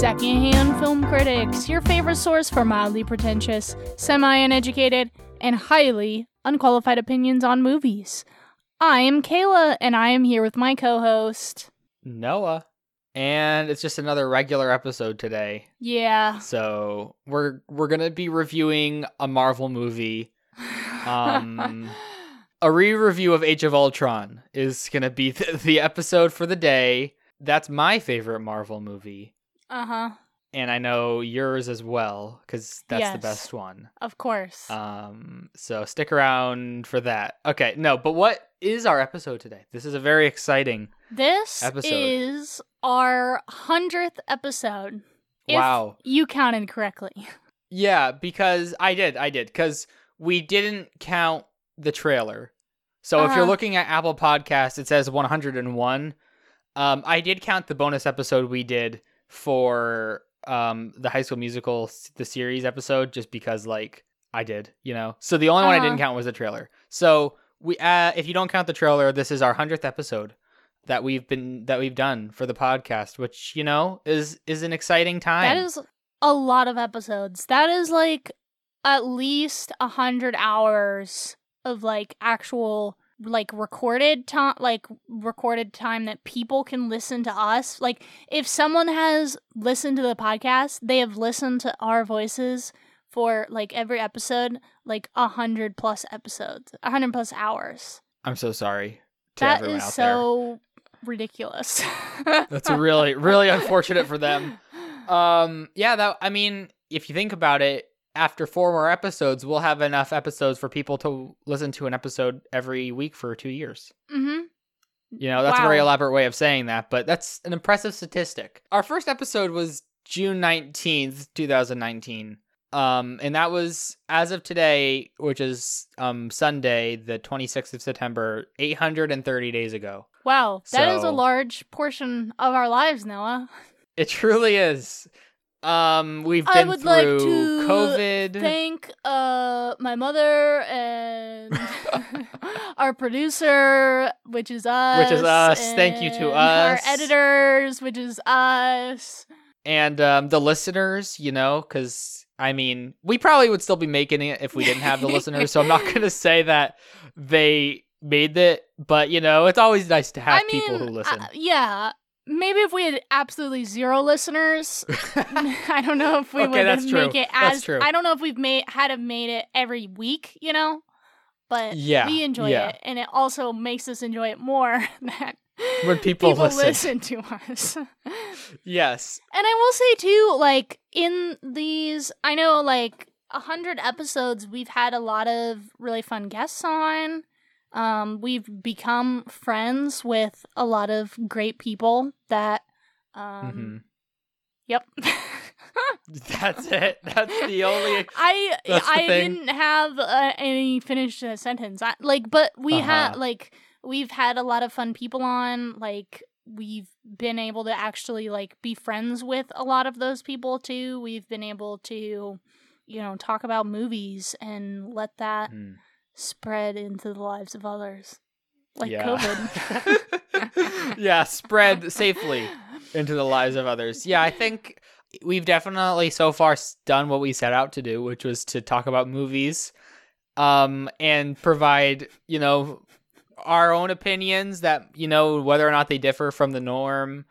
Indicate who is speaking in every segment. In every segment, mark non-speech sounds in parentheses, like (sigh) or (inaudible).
Speaker 1: Secondhand Film Critics, your favorite source for mildly pretentious, semi uneducated, and highly unqualified opinions on movies. I am Kayla, and I am here with my co host.
Speaker 2: Noah. And it's just another regular episode today.
Speaker 1: Yeah.
Speaker 2: So we're we're gonna be reviewing a Marvel movie. Um (laughs) a re-review of Age of Ultron is gonna be (laughs) th- the episode for the day. That's my favorite Marvel movie.
Speaker 1: Uh huh.
Speaker 2: And I know yours as well, because that's the best one.
Speaker 1: Of course.
Speaker 2: Um, so stick around for that. Okay, no, but what is our episode today? This is a very exciting.
Speaker 1: this
Speaker 2: episode.
Speaker 1: is our 100th episode.
Speaker 2: Wow.
Speaker 1: You counted correctly. (laughs)
Speaker 2: Yeah, because I did, I did, because we didn't count the trailer. So if you're
Speaker 1: Uh-huh.
Speaker 2: looking at Apple Podcasts, it says 101. Um, I did count the bonus episode we did for um the High School Musical, the series episode, just because like I did, you know. So the only one I didn't
Speaker 1: Uh-huh.
Speaker 2: count was the trailer. So we, uh, if you don't count the trailer, this is our hundredth episode that we've been that we've done for the podcast, which you know is is an exciting time.
Speaker 1: That is a lot of episodes. That is like at least a hundred hours of like actual like recorded time like recorded time that people can listen to us like if someone has listened to the podcast they have listened to our voices for like every episode like a hundred plus episodes a hundred plus hours
Speaker 2: I'm so sorry to
Speaker 1: That
Speaker 2: everyone
Speaker 1: is
Speaker 2: out there.
Speaker 1: so ridiculous (laughs)
Speaker 2: That's really, really unfortunate for them. (laughs) Um, yeah, that I mean, if you think about it, after four more episodes, we'll have enough episodes for people to listen to an episode every week for two years.
Speaker 1: mm-hmm
Speaker 2: You know, that's a very elaborate way of saying that, but that's an impressive statistic. Our first episode was June 19th, 2019. Um, and that was as of today, which is um Sunday, the 26th of September, 830 days ago.
Speaker 1: Wow, that is a large portion of our lives, Noah.
Speaker 2: It truly is. Um, we've
Speaker 1: I
Speaker 2: been
Speaker 1: would like to
Speaker 2: COVID.
Speaker 1: Thank uh my mother and (laughs) our producer, which is us.
Speaker 2: Which is us. Thank you to us.
Speaker 1: Our editors, which is us.
Speaker 2: and um, the listeners, you know, because I mean, we probably would still be making it if we didn't have the listeners. So I'm not gonna (laughs) say that they made it, but you know, it's always nice to have
Speaker 1: I mean,
Speaker 2: people who listen.
Speaker 1: uh, yeah. Maybe if we had absolutely zero listeners, (laughs) (laughs) I don't know if we
Speaker 2: Okay,
Speaker 1: would
Speaker 2: that's true.
Speaker 1: make it as.
Speaker 2: true.
Speaker 1: I don't know if we've made had have made it every week, you know. But
Speaker 2: Yeah,
Speaker 1: we enjoy
Speaker 2: yeah.
Speaker 1: it, and it also makes us enjoy it more (laughs) that
Speaker 2: When people listen.
Speaker 1: to us.
Speaker 2: Yes, and.
Speaker 1: I will say too, like in these, I know like a hundred episodes, we've had a lot of really fun guests on. Um, we've become friends with a lot of great people that. Um,
Speaker 2: hmm
Speaker 1: Yep. (laughs)
Speaker 2: That's it. That's the only. (laughs)
Speaker 1: I
Speaker 2: the
Speaker 1: I
Speaker 2: thing.
Speaker 1: didn't have uh, any finished uh, sentence. I, like, but we had
Speaker 2: Uh-huh.
Speaker 1: like we've had a lot of fun people on. Like, we've been able to actually like be friends with a lot of those people too. We've been able to, you know, talk about movies and let that
Speaker 2: Hmm.
Speaker 1: Spread into the lives of others, like
Speaker 2: Yeah.
Speaker 1: COVID. (laughs)
Speaker 2: yeah, spread safely into the lives of others. Yeah, I think we've definitely so far done what we set out to do, which was to talk about movies um and provide, you know, our own opinions that, you know, whether or not they differ from the norm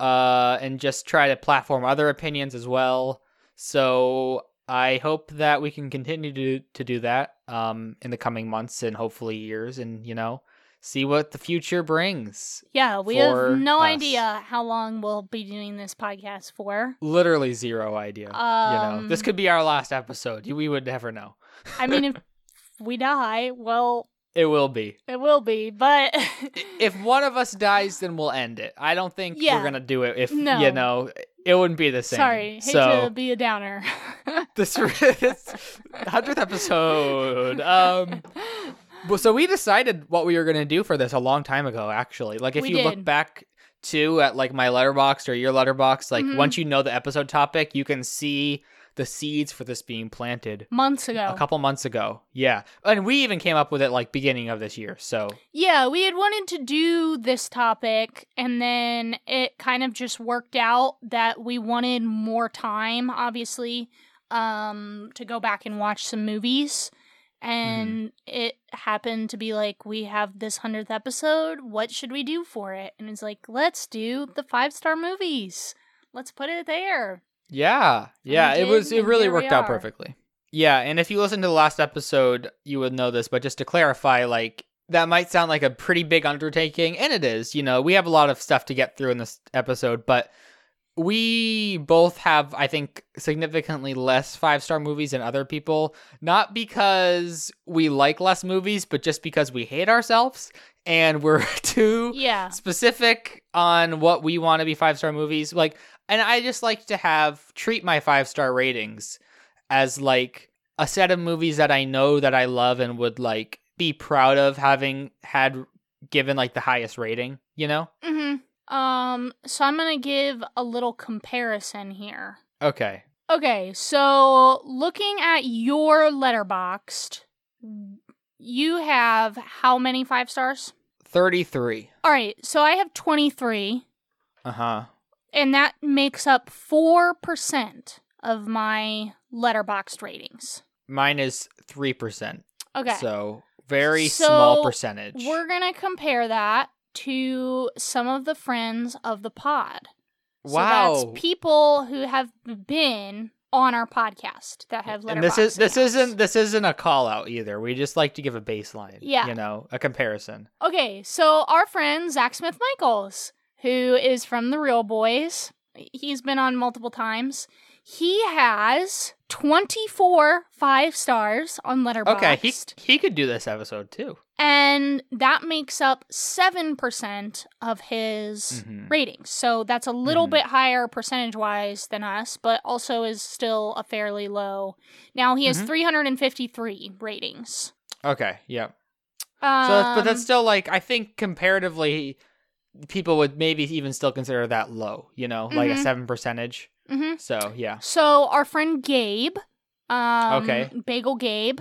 Speaker 2: uh and just try to platform other opinions as well. So, I hope that we can continue to to do that um in the coming months and hopefully years and, you know, see what the future brings.
Speaker 1: yeah, we have no
Speaker 2: us.
Speaker 1: idea how long we'll be doing this podcast for.
Speaker 2: Literally zero idea. you know, this
Speaker 1: Um,
Speaker 2: could be our last episode. We would never know.
Speaker 1: I mean, if (laughs) we die, well,
Speaker 2: It will be.
Speaker 1: it will be, but
Speaker 2: If one of us dies, then we'll end it. I don't think
Speaker 1: Yeah.
Speaker 2: we're gonna do it. If
Speaker 1: No.
Speaker 2: you know, it wouldn't be the same.
Speaker 1: sorry, hate
Speaker 2: so
Speaker 1: to be a downer. (laughs) (laughs)
Speaker 2: this hundredth episode. Um, well, so we decided what we were gonna do for this a long time ago. Actually, like if
Speaker 1: We
Speaker 2: you
Speaker 1: did.
Speaker 2: look back to at like my letterbox or your letterbox, like
Speaker 1: Mhm.
Speaker 2: once you know the episode topic, you can see the seeds for this being planted
Speaker 1: months ago.
Speaker 2: a couple months ago. Yeah. And we even came up with it like beginning of this year. So,
Speaker 1: Yeah, we had wanted to do this topic, and then it kind of just worked out that we wanted more time, obviously, um, to go back and watch some movies. And it happened to be like, we have this 100th episode. What should we do for it? And it's like, let's do the five star movies. Let's put it there.
Speaker 2: yeah. Yeah,
Speaker 1: we
Speaker 2: it was it really worked out perfectly. Yeah, and if you listen to the last episode, you would know this, but just to clarify like that might sound like a pretty big undertaking and it is. You know, we have a lot of stuff to get through in this episode, but we both have i think significantly less five star movies than other people not because we like less movies but just because we hate ourselves and we're (laughs) too
Speaker 1: Yeah.
Speaker 2: specific on what we want to be five star movies like and i just like to have treat my five star ratings as like a set of movies that i know that i love and would like be proud of having had given like the highest rating you know
Speaker 1: Mm-hmm. Um, so I'm gonna give a little comparison here.
Speaker 2: okay
Speaker 1: Okay, so looking at your Letterboxd, you have how many five stars?
Speaker 2: 33
Speaker 1: All right, so I have 23,
Speaker 2: uh-huh
Speaker 1: and that makes up 4% of my Letterboxd ratings.
Speaker 2: Mine is 3%.
Speaker 1: Okay.
Speaker 2: So, very
Speaker 1: So,
Speaker 2: small percentage.
Speaker 1: We're going to compare that to some of the friends of the pod.
Speaker 2: wow.
Speaker 1: So that's people who have been on our podcast that have
Speaker 2: and this is this
Speaker 1: accounts.
Speaker 2: isn't this isn't a call out either. We just like to give a baseline.
Speaker 1: Yeah.
Speaker 2: You know, a comparison.
Speaker 1: Okay, so our friend Zach Smith Michaels, who is from the Real Boys, he's been on multiple times. He has 24 five stars on Letterboxd.
Speaker 2: Okay, he he could do this episode too.
Speaker 1: And that makes up 7% of his
Speaker 2: Mhm.
Speaker 1: ratings. So that's a little
Speaker 2: Mhm.
Speaker 1: bit higher percentage wise than us, but also is still a fairly low. Now he has
Speaker 2: Mhm.
Speaker 1: 353 ratings.
Speaker 2: Okay, yeah.
Speaker 1: Um,
Speaker 2: So, that's, but that's still like I think comparatively, people would maybe even still consider that low. You know, like a
Speaker 1: Mhm.
Speaker 2: seven percentage.
Speaker 1: mhm.
Speaker 2: So yeah.
Speaker 1: So our friend Gabe, um,
Speaker 2: Okay.
Speaker 1: Bagel Gabe,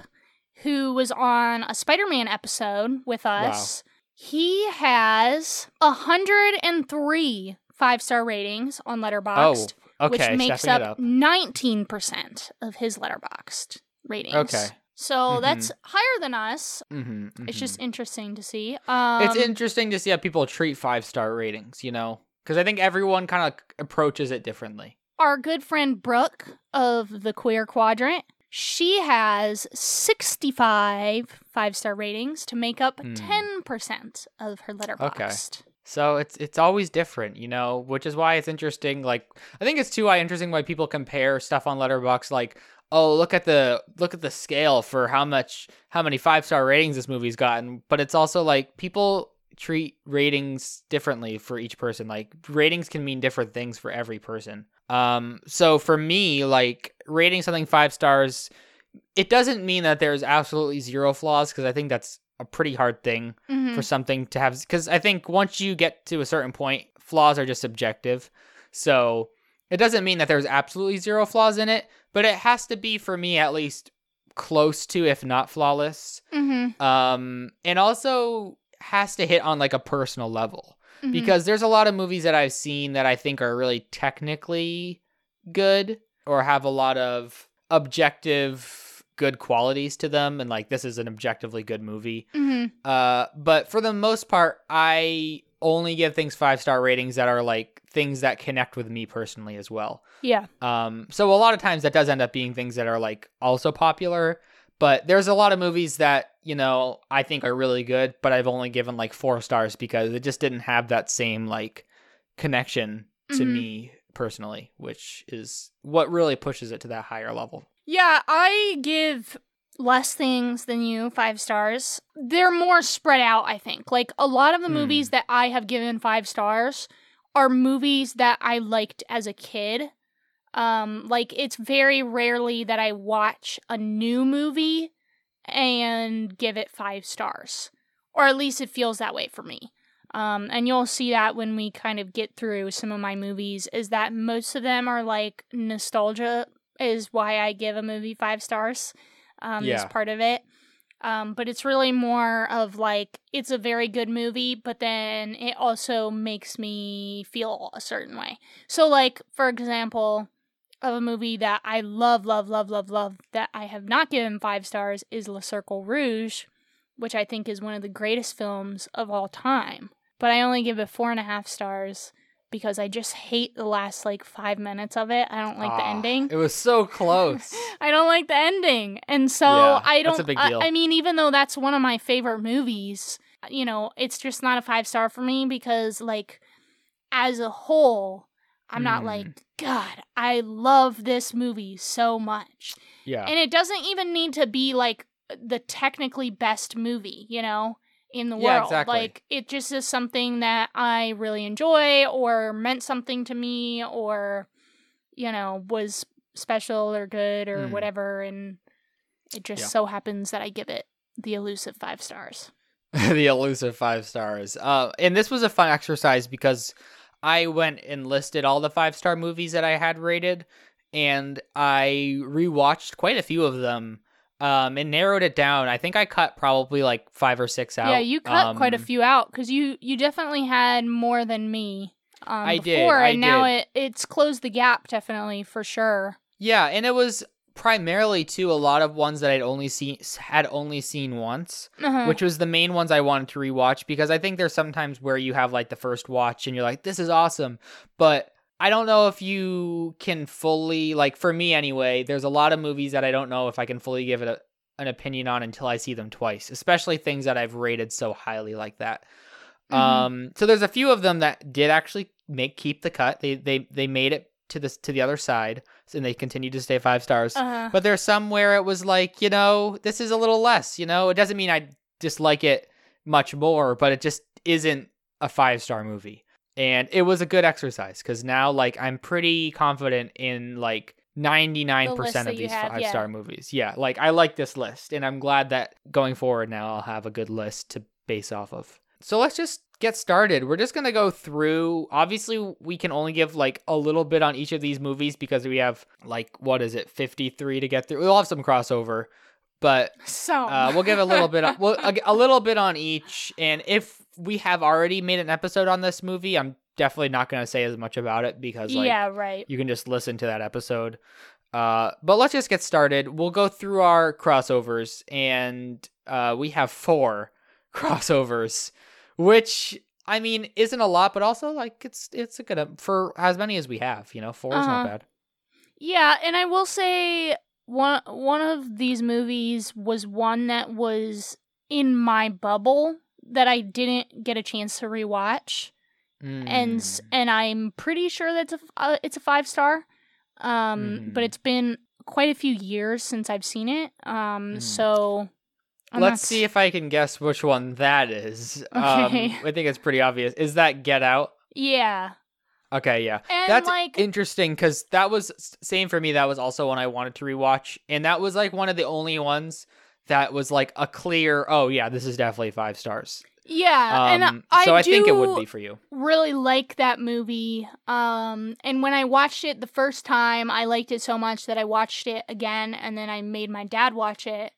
Speaker 1: who was on a Spider-Man episode with us, he has hundred and three five-star ratings on Letterboxd,
Speaker 2: Oh, okay.
Speaker 1: which makes up
Speaker 2: up.
Speaker 1: nineteen percent of his Letterboxd ratings.
Speaker 2: Okay.
Speaker 1: So
Speaker 2: Mhm.
Speaker 1: that's higher than us.
Speaker 2: hmm
Speaker 1: It's just interesting to see. Um,
Speaker 2: it's interesting to see how people treat five star ratings, you know, because I think everyone kind of approaches it differently.
Speaker 1: our good friend Brooke of the Queer Quadrant. She has 65 five star ratings to make up
Speaker 2: Hmm.
Speaker 1: 10% of her letterboxd.
Speaker 2: So it's it's always different, you know, which is why it's interesting. Like I think it's too interesting why people compare stuff on Letterbox. Like, oh, look at the look at the scale for how much how many five star ratings this movie's gotten. But it's also like people treat ratings differently for each person. Like ratings can mean different things for every person. Um, so for me, like rating something five stars, it doesn't mean that there's absolutely zero flaws because I think that's a pretty hard thing
Speaker 1: Mhm.
Speaker 2: for something to have because I think once you get to a certain point, flaws are just subjective. So it doesn't mean that there's absolutely zero flaws in it, but it has to be for me at least close to, if not flawless.
Speaker 1: Mhm.
Speaker 2: Um, and also has to hit on like a personal level
Speaker 1: Mhm.
Speaker 2: because there's a lot of movies that I've seen that I think are really technically good or have a lot of objective good qualities to them and like this is an objectively good movie
Speaker 1: Mhm.
Speaker 2: uh, but for the most part, I only give things five star ratings that are like things that connect with me personally as well.
Speaker 1: Yeah.
Speaker 2: Um, so a lot of times that does end up being things that are like also popular. But there's a lot of movies that you know I think are really good, but I've only given like four stars because it just didn't have that same like connection to
Speaker 1: Mhm.
Speaker 2: me personally, which is what really pushes it to that higher level.
Speaker 1: Yeah, I give less things than you five stars. They're more spread out, I think. Like a lot of the
Speaker 2: Hmm.
Speaker 1: movies that I have given five stars are movies that I liked as a kid. Um, like it's very rarely that I watch a new movie and give it five stars. Or at least it feels that way for me. Um, and you'll see that when we kind of get through some of my movies, is that most of them are like nostalgia is why I give a movie five stars. Um,
Speaker 2: Yeah.
Speaker 1: is part of it. Um, but it's really more of like it's a very good movie, but then it also makes me feel a certain way. So, like for example, of a movie that I love, love, love, love, love that I have not given five stars is Le Cercle Rouge, which I think is one of the greatest films of all time. But I only give it four and a half stars because I just hate the last like five minutes of it. I don't like the
Speaker 2: Ah,
Speaker 1: ending.
Speaker 2: It was so close. (laughs)
Speaker 1: I don't like the ending. And so
Speaker 2: Yeah,
Speaker 1: I don't
Speaker 2: that's a big
Speaker 1: I- I, mean even though that's one of my favorite movies, you know, it's just not a 5 star for me because like as a whole, I'm not
Speaker 2: Mm.
Speaker 1: like god, I love this movie so much.
Speaker 2: yeah.
Speaker 1: And it doesn't even need to be like the technically best movie, you know, in the
Speaker 2: Yeah,
Speaker 1: world.
Speaker 2: exactly.
Speaker 1: Like it just is something that I really enjoy or meant something to me or you know, was special or good or
Speaker 2: Mm.
Speaker 1: whatever and it just
Speaker 2: Yeah.
Speaker 1: so happens that I give it the elusive 5 stars. (laughs)
Speaker 2: the elusive five stars. Uh, and this was a fun exercise because I went and listed all the five star movies that I had rated, and I rewatched quite a few of them. Um, and narrowed it down. I think I cut probably like five or six out.
Speaker 1: Yeah, you cut quite a
Speaker 2: Um,
Speaker 1: few out cuz you you definitely had more than me. Um,
Speaker 2: I did,
Speaker 1: before,
Speaker 2: I
Speaker 1: and now it it's closed the gap definitely for sure.
Speaker 2: Yeah, and it was primarily too a lot of ones that I'd only seen had only seen once.
Speaker 1: Uh-huh.
Speaker 2: which was the main ones I wanted to rewatch because I think there's sometimes where you have like the first watch and you're like, this is awesome. But I don't know if you can fully, like for me anyway, there's a lot of movies that I don't know if I can fully give it a, an opinion on until I see them twice, especially things that I've rated so highly like that.
Speaker 1: Mhm.
Speaker 2: Um, so there's a few of them that did actually make keep the cut. They they they made it to this to the other side, and they continue to stay five stars.
Speaker 1: uh-huh.
Speaker 2: But there's some where it was like, you know, this is a little less, you know? It doesn't mean I dislike it much more, but it just isn't a five star movie. And it was a good exercise because now, like, I'm pretty confident in like 99%
Speaker 1: that
Speaker 2: of these
Speaker 1: have,
Speaker 2: five
Speaker 1: yeah.
Speaker 2: star movies. Yeah, like, I like this list, and I'm glad that going forward now I'll have a good list to base off of. So let's just get started. We're just going to go through. Obviously, we can only give like a little bit on each of these movies because we have like, what is it, 53 to get through. We'll have some crossover, but (laughs)
Speaker 1: so
Speaker 2: uh, we'll give a little bit, on, well, a, a little bit on each. And if we have already made an episode on this movie, I'm definitely not going to say as much about it because like
Speaker 1: yeah, right.
Speaker 2: you can just listen to that episode. Uh, but let's just get started. We'll go through our crossovers, and uh, we have four (laughs) crossovers, which I mean isn't a lot, but also like it's it's a good for as many as we have. You know, four is
Speaker 1: Uh-huh.
Speaker 2: not bad.
Speaker 1: Yeah, and I will say one one of these movies was one that was in my bubble that I didn't get a chance to rewatch, and
Speaker 2: Mm.
Speaker 1: and I'm pretty sure that's a uh, it's a five star. Um, but
Speaker 2: Mhm.
Speaker 1: it's been quite a few years since I've seen it. Um,
Speaker 2: Mhm.
Speaker 1: so I'm
Speaker 2: Let's
Speaker 1: not-
Speaker 2: see if I can guess which one that is. (laughs)
Speaker 1: Okay.
Speaker 2: Um, I think it's pretty obvious. Is that Get Out?
Speaker 1: Yeah,
Speaker 2: Okay, yeah.
Speaker 1: and
Speaker 2: That's
Speaker 1: like
Speaker 2: interesting because that was same for me. That was also one I wanted to rewatch, and that was like one of the only ones that was like a clear. Oh yeah, this is definitely five stars.
Speaker 1: yeah, and
Speaker 2: Um,
Speaker 1: I
Speaker 2: so I, think it would be for you.
Speaker 1: really like that movie. Um, and when I watched it the first time, I liked it so much that I watched it again, and then I made my dad watch it.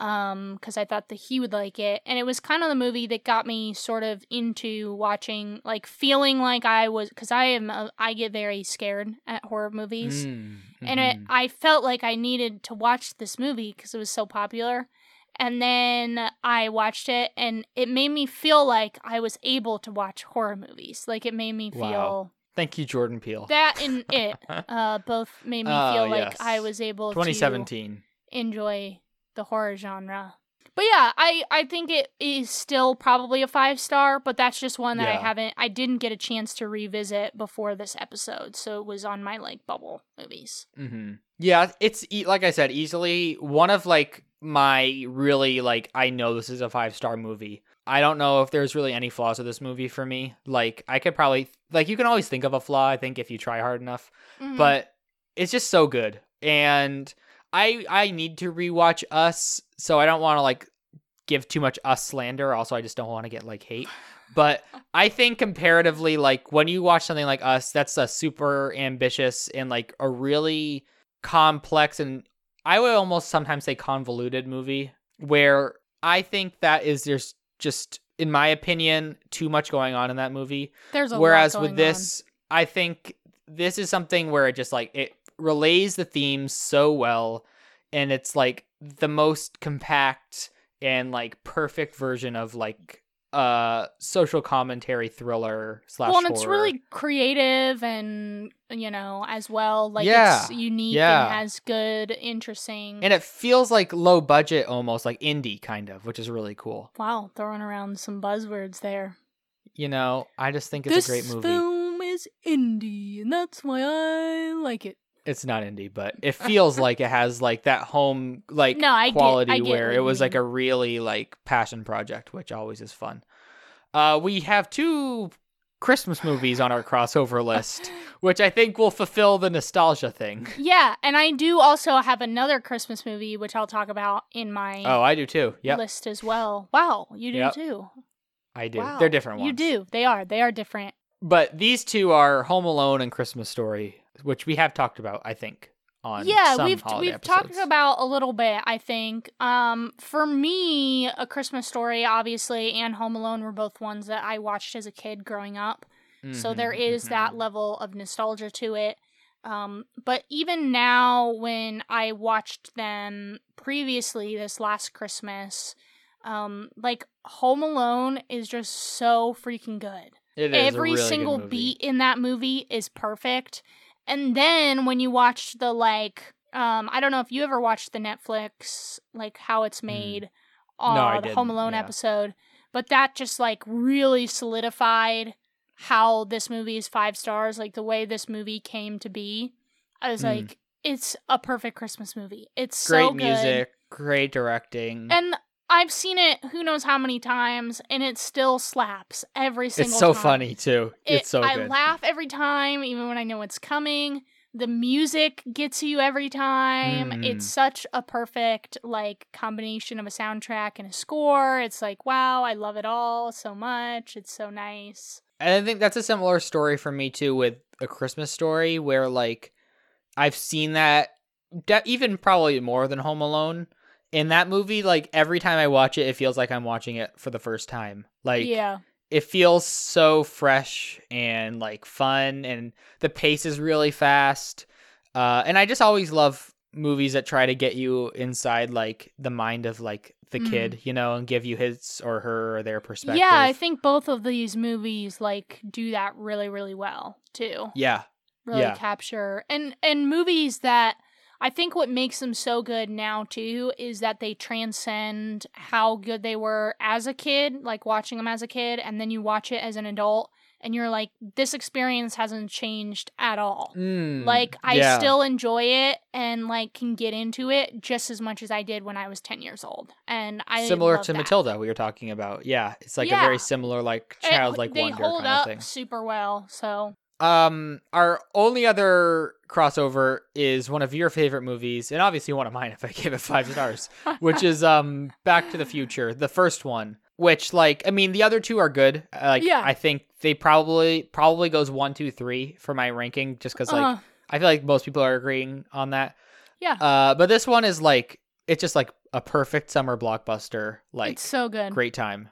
Speaker 1: Um, because I thought that he would like it, and it was kind of the movie that got me sort of into watching, like feeling like I was, because I am, a, I get very scared at horror movies,
Speaker 2: Mm,
Speaker 1: and it,
Speaker 2: mhm.
Speaker 1: I felt like I needed to watch this movie because it was so popular. And then I watched it, and it made me feel like I was able to watch horror movies. Like it made me feel
Speaker 2: Wow. Thank you, Jordan Peele.
Speaker 1: that and (laughs) it uh, both made me
Speaker 2: Oh,
Speaker 1: feel like
Speaker 2: yes.
Speaker 1: I was able to
Speaker 2: 2017.
Speaker 1: enjoy the horror genre. But yeah, I I think it is still probably a five star, but that's just one that I haven't I didn't get a chance to revisit before this episode, so it was on my like bubble movies.
Speaker 2: hmm Yeah, it's e- like I said, easily one of like my really like I know this is a five star movie. I don't know if there's really any flaws with this movie for me. Like I could probably like you can always think of a flaw. I think if you try hard enough,
Speaker 1: Mhm.
Speaker 2: but it's just so good. And I I need to rewatch Us, so I don't want to like give too much Us slander. Also, I just don't want to get like hate. But I think comparatively, like when you watch something like Us, that's a super ambitious and like a really complex and I would almost sometimes say convoluted movie where I think that is there's just in my opinion too much going on in that movie.
Speaker 1: There's a lot
Speaker 2: Whereas
Speaker 1: going
Speaker 2: with this, I think this is something where it just like it relays the themes so well and it's like the most compact and like perfect version of like uh social commentary thriller slash
Speaker 1: well, and it's
Speaker 2: horror.
Speaker 1: really creative and you know as well. Like
Speaker 2: Yeah,
Speaker 1: it's unique
Speaker 2: yeah.
Speaker 1: and has good, interesting.
Speaker 2: and it feels like low budget almost like indie kind of which is really cool
Speaker 1: wow, throwing around some buzzwords there.
Speaker 2: you know i just think it's
Speaker 1: this
Speaker 2: a great movie
Speaker 1: film is indie, and that's why I like it.
Speaker 2: It's not indie but it feels like it has like that home like
Speaker 1: No, I get-
Speaker 2: quality
Speaker 1: I get
Speaker 2: where it was like a really like passion project which always is fun uh we have two christmas movies on our crossover list (laughs) which i think will fulfill the nostalgia thing (laughs)
Speaker 1: Yeah, and I do also have another Christmas movie, which I'll talk about in my
Speaker 2: oh i do too yep
Speaker 1: list as well. Wow, you do
Speaker 2: Yep.
Speaker 1: too.
Speaker 2: i do
Speaker 1: Wow.
Speaker 2: they're different ones
Speaker 1: You do. They are. They are different.
Speaker 2: but these two are home alone and christmas story which we have talked about i think on
Speaker 1: yeah, we've we've talked about a little bit. I think. Um, for me, a Christmas Story, obviously, and Home Alone were both ones that I watched as a kid growing up. So there
Speaker 2: Mhm,
Speaker 1: that
Speaker 2: mhm.
Speaker 1: level of nostalgia to it. Um, but even now, when I watched them previously this last Christmas, um, like Home Alone is just so freaking good.
Speaker 2: Is
Speaker 1: Every
Speaker 2: really
Speaker 1: single beat in that movie is perfect. And then when you watch the like, um, I don't know if you ever watched the Netflix like how it's made, uh,
Speaker 2: Mm. No,
Speaker 1: the Home Alone
Speaker 2: yeah.
Speaker 1: episode, but that just like really solidified how this movie is five stars. Like the way this movie came to be, I was
Speaker 2: Mm.
Speaker 1: like, it's a perfect Christmas movie. It's
Speaker 2: great
Speaker 1: so good.
Speaker 2: music great directing
Speaker 1: And I've seen it who knows how many times, and it still slaps every single time.
Speaker 2: it's so
Speaker 1: time.
Speaker 2: funny too
Speaker 1: It-
Speaker 2: it's so
Speaker 1: I
Speaker 2: good
Speaker 1: laugh every time, even when I know it's coming. The music gets you every time.
Speaker 2: Mm.
Speaker 1: It's such a perfect like combination of a soundtrack and a score. It's like, wow, I love it all so much. It's so nice.
Speaker 2: And I think that's a similar story for me too with a Christmas story where like I've seen that even probably more than Home Alone. In that movie, like every time I watch it, it feels like I'm watching it for the first time. Like
Speaker 1: yeah.
Speaker 2: it feels so fresh and like fun and the pace is really fast. Uh, and I just always love movies that try to get you inside like the mind of like the
Speaker 1: Mhm.
Speaker 2: kid, you know, and give you his or her or their perspective.
Speaker 1: Yeah, I think both of these movies like do that really, really well too.
Speaker 2: Yeah.
Speaker 1: really
Speaker 2: Yeah.
Speaker 1: capture and and movies that I think what makes them so good now too is that they transcend how good they were as a kid, like watching them as a kid, and then you watch it as an adult, and you're like, this experience hasn't changed at all.
Speaker 2: Mm,
Speaker 1: Like I
Speaker 2: yeah.
Speaker 1: still enjoy it and like can get into it just as much as I did when I was ten years old, and I
Speaker 2: similar to
Speaker 1: that.
Speaker 2: Matilda we were talking about. Yeah, it's like a very similar like
Speaker 1: It-
Speaker 2: childlike
Speaker 1: they
Speaker 2: wonder
Speaker 1: hold
Speaker 2: kind
Speaker 1: up
Speaker 2: of thing.
Speaker 1: super well. So
Speaker 2: Um, our only other crossover is one of your favorite movies, and obviously one of mine (laughs) if I gave it five stars, which is um Back to the Future, the first one. Which, like, I mean, the other two are good. Uh, Like,
Speaker 1: Yeah.
Speaker 2: I think they probably probably goes one, two, three for my ranking, just because like
Speaker 1: uh,
Speaker 2: I feel like most people are agreeing on that.
Speaker 1: Yeah.
Speaker 2: Uh, but this one is like it's just like a perfect summer blockbuster, like
Speaker 1: it's so good.
Speaker 2: great time.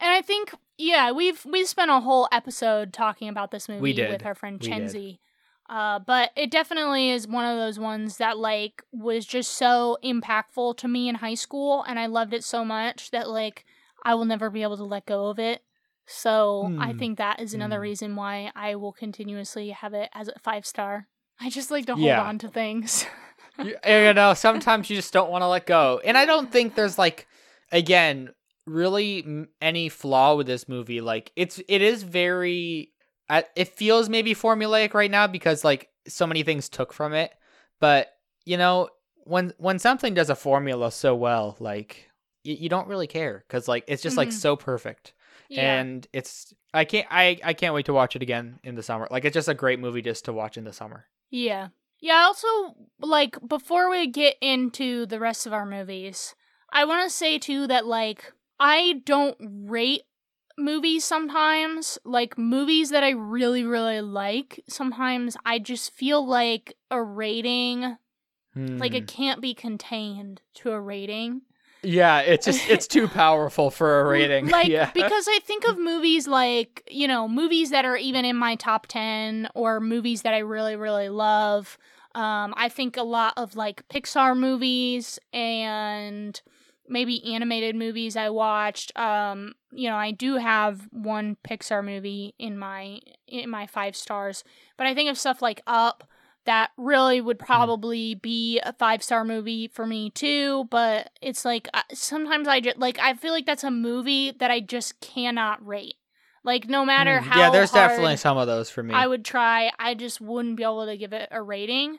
Speaker 1: And I think, yeah, we've we spent a whole episode talking about this movie with our friend Chenzi. Uh, but it definitely is one of those ones that like was just so impactful to me in high school, and I loved it so much that like I will never be able to let go of it. So I
Speaker 2: Hmm.
Speaker 1: think that is another
Speaker 2: Hmm.
Speaker 1: reason why I will continuously have it as a five star. I just like to hold
Speaker 2: Yeah.
Speaker 1: on to things.
Speaker 2: you, you know, sometimes you just don't want to let go. And I don't think there's like, again, really any flaw with this movie. Like, it's it is very, it feels maybe formulaic right now because like so many things took from it. But you know, when when something does a formula so well, like y- you don't really care because like it's just like
Speaker 1: Mhm.
Speaker 2: so perfect.
Speaker 1: yeah.
Speaker 2: And it's I can't I I can't wait to watch it again in the summer. Like it's just a great movie just to watch in the summer.
Speaker 1: Yeah. Yeah, also like before we get into the rest of our movies, I want to say too that like I don't rate movies sometimes. Like movies that I really really like, sometimes I just feel like a rating Like
Speaker 2: Hmm.
Speaker 1: it can't be contained to a rating.
Speaker 2: yeah, it's just it's too (laughs) powerful for a rating. (laughs)
Speaker 1: Like
Speaker 2: yeah.
Speaker 1: because I think of movies like, you know, movies that are even in my top 10 or movies that I really really love. Um I think a lot of like Pixar movies and maybe animated movies I watched. Um you know, I do have one Pixar movie in my in my 5 stars, but I think of stuff like Up that really would probably be a five star movie for me too but it's like uh, sometimes i just like i feel like that's a movie that i just cannot rate like no matter
Speaker 2: Hmm.
Speaker 1: how
Speaker 2: yeah, there's definitely some of those for me.
Speaker 1: i would try i just wouldn't be able to give it a rating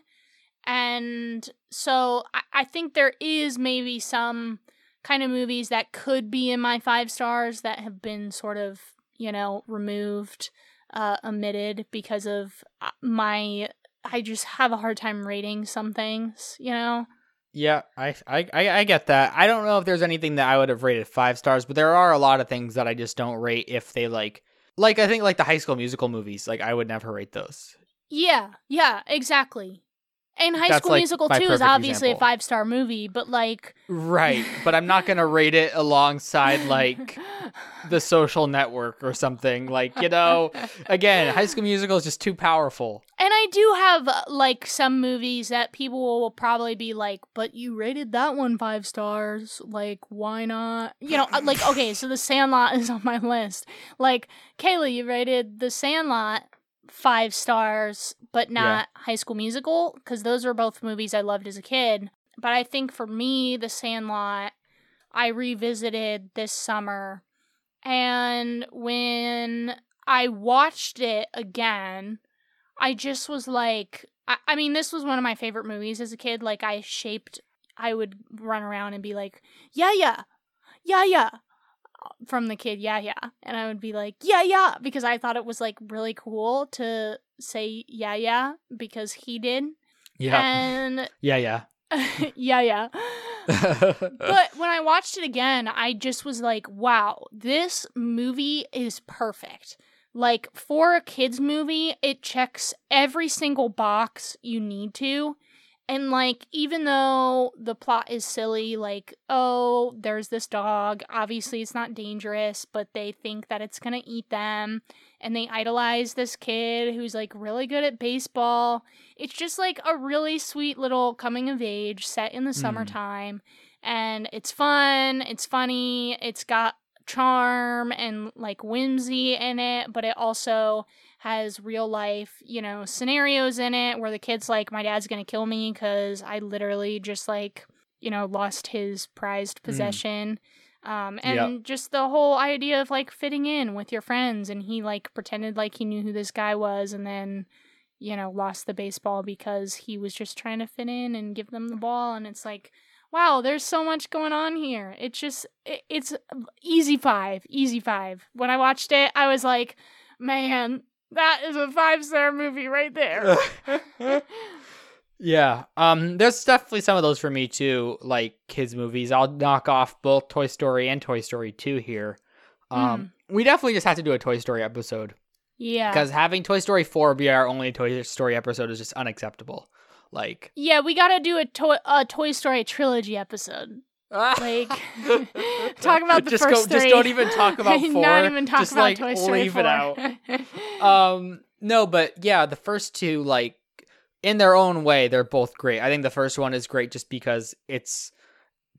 Speaker 1: and so I, I think there is maybe some kind of movies that could be in my five stars that have been sort of you know removed uh omitted because of uh, my i just have a hard time rating some things you know
Speaker 2: Yeah, I, I I I get that. I don't know if there's anything that I would have rated five stars, but there are a lot of things that I just don't rate if they like like I think like the high school musical movies, like I would never rate those.
Speaker 1: yeah yeah exactly and high
Speaker 2: That's,
Speaker 1: school
Speaker 2: like,
Speaker 1: musical 2 is obviously
Speaker 2: example.
Speaker 1: a five star movie but like
Speaker 2: Right. but I'm not gonna rate it alongside like (laughs) the social network or something. Like, you know, again, high school musical is just too powerful.
Speaker 1: And I do have like some movies that people will probably be like, but you rated that one five stars. Like, why not? You know, uh, like, okay, so The Sandlot (laughs) is on my list. Like, Kayla, you rated The Sandlot five stars, but not High School Musical, because those were both movies I loved as a kid. But I think for me, The Sandlot, I revisited this summer. And when I watched it again, I just was like, I, I mean, this was one of my favorite movies as a kid. Like, I shaped, I would run around and be like, yeah, yeah, yeah, yeah, from the kid, yeah, yeah. And I would be like, yeah, yeah, because I thought it was like really cool to say, yeah, yeah, because he did.
Speaker 2: Yeah.
Speaker 1: And (laughs)
Speaker 2: yeah, yeah. (laughs)
Speaker 1: yeah, yeah. (laughs) But when I watched it again, I just was like, wow, this movie is perfect. Like, for a kids' movie, it checks every single box you need to. And, like, even though the plot is silly, like, oh, there's this dog. Obviously, it's not dangerous, but they think that it's going to eat them. And they idolize this kid who's, like, really good at baseball. It's just, like, a really sweet little coming of age set in the hmm. summertime and it's fun, it's funny, it's got charm and like whimsy in it, but it also has real life, you know, scenarios in it where the kid's like, my dad's gonna kill me because I literally just like, you know, lost his prized possession. Um, and
Speaker 2: Yep.
Speaker 1: just the whole idea of like fitting in with your friends, and he like pretended like he knew who this guy was, and then you know lost the baseball because he was just trying to fit in and give them the ball, and it's like wow, there's so much going on here. It's just, it, it's easy five, easy five. When I watched it, I was like, man, that is a five star movie right there. (laughs) (laughs)
Speaker 2: Yeah. Um there's definitely some of those for me too, like kids movies. I'll knock off both Toy Story and Toy Story 2 here. Um we definitely just have to do a Toy Story episode
Speaker 1: yeah.
Speaker 2: cuz having Toy Story 4 be our only Toy Story episode is just unacceptable. Like
Speaker 1: Yeah, we gotta do a, toy a Toy Story trilogy episode. Like, (laughs) (laughs) talk about the
Speaker 2: just
Speaker 1: first
Speaker 2: go,
Speaker 1: three.
Speaker 2: just don't even talk (laughs) about 4.
Speaker 1: Not even talk
Speaker 2: just
Speaker 1: about
Speaker 2: like
Speaker 1: Toy Story
Speaker 2: leave
Speaker 1: 4.
Speaker 2: it out. um no but yeah the first two like in their own way they're both great i think the first one is great just because it's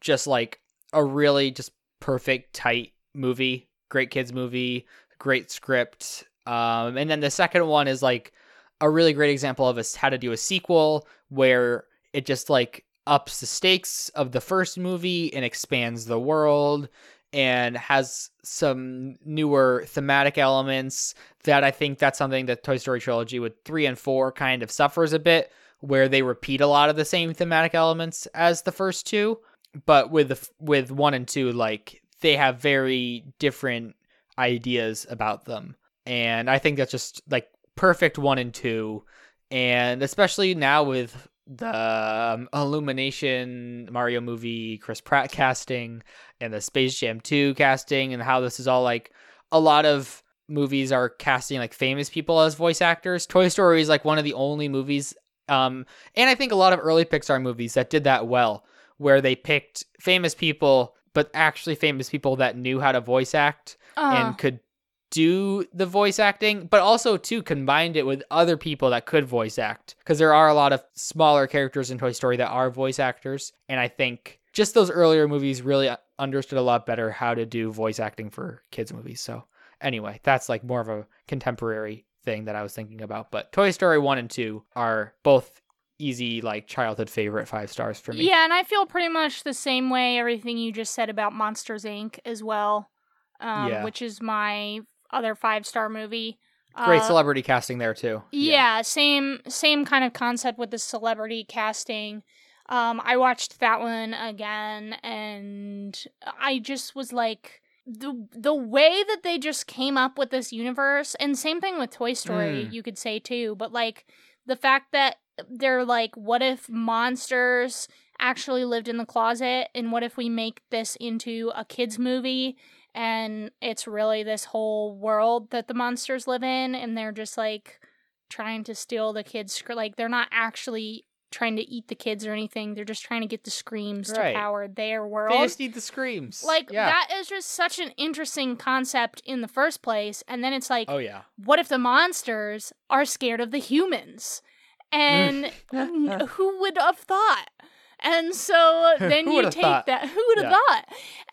Speaker 2: just like a really just perfect tight movie great kids movie great script um and then the second one is like a really great example of us how to do a sequel where it just like ups the stakes of the first movie and expands the world and has some newer thematic elements that I think that's something that Toy Story trilogy with 3 and 4 kind of suffers a bit where they repeat a lot of the same thematic elements as the first two. But with the, with 1 and 2 like they have very different ideas about them. And I think that's just like perfect 1 and 2 and especially now with the um, Illumination Mario movie Chris Pratt casting and the Space Jam 2 casting and how this is all like a lot of movies are casting like famous people as voice actors. Toy Story is like one of the only movies Um, and I think a lot of early Pixar movies that did that well, where they picked famous people, but actually famous people that knew how to voice act
Speaker 1: Uh,
Speaker 2: and could do the voice acting, but also too combined it with other people that could voice act. Because there are a lot of smaller characters in Toy Story that are voice actors, and I think just those earlier movies really understood a lot better how to do voice acting for kids movies. So anyway, that's like more of a contemporary thing that I was thinking about. But Toy Story one and two are both easy like childhood favorite five stars for me.
Speaker 1: Yeah, and I feel pretty much the same way. Everything you just said about Monsters Inc. as well, um,
Speaker 2: Yeah.
Speaker 1: which is my other five star movie.
Speaker 2: Great
Speaker 1: Uh,
Speaker 2: celebrity casting there too.
Speaker 1: Yeah, same same kind of concept with the celebrity casting. Um, I watched that one again, and I just was like the the way that they just came up with this universe, and same thing with Toy Story,
Speaker 2: Mm.
Speaker 1: you could say too. But like the fact that they're like, what if monsters actually lived in the closet, and what if we make this into a kids movie? And it's really this whole world that the monsters live in and they're just like trying to steal the kids like they're not actually trying to eat the kids or anything they're just trying to get the screams
Speaker 2: Right.
Speaker 1: to power their world
Speaker 2: They just need the screams.
Speaker 1: like
Speaker 2: yeah.
Speaker 1: that is just such an interesting concept in the first place and then it's like
Speaker 2: Oh yeah.
Speaker 1: what if the monsters are scared of the humans and mm. (laughs) who would have thought and so (laughs) then you take
Speaker 2: thought?
Speaker 1: that (laughs) who would have
Speaker 2: Yeah.
Speaker 1: thought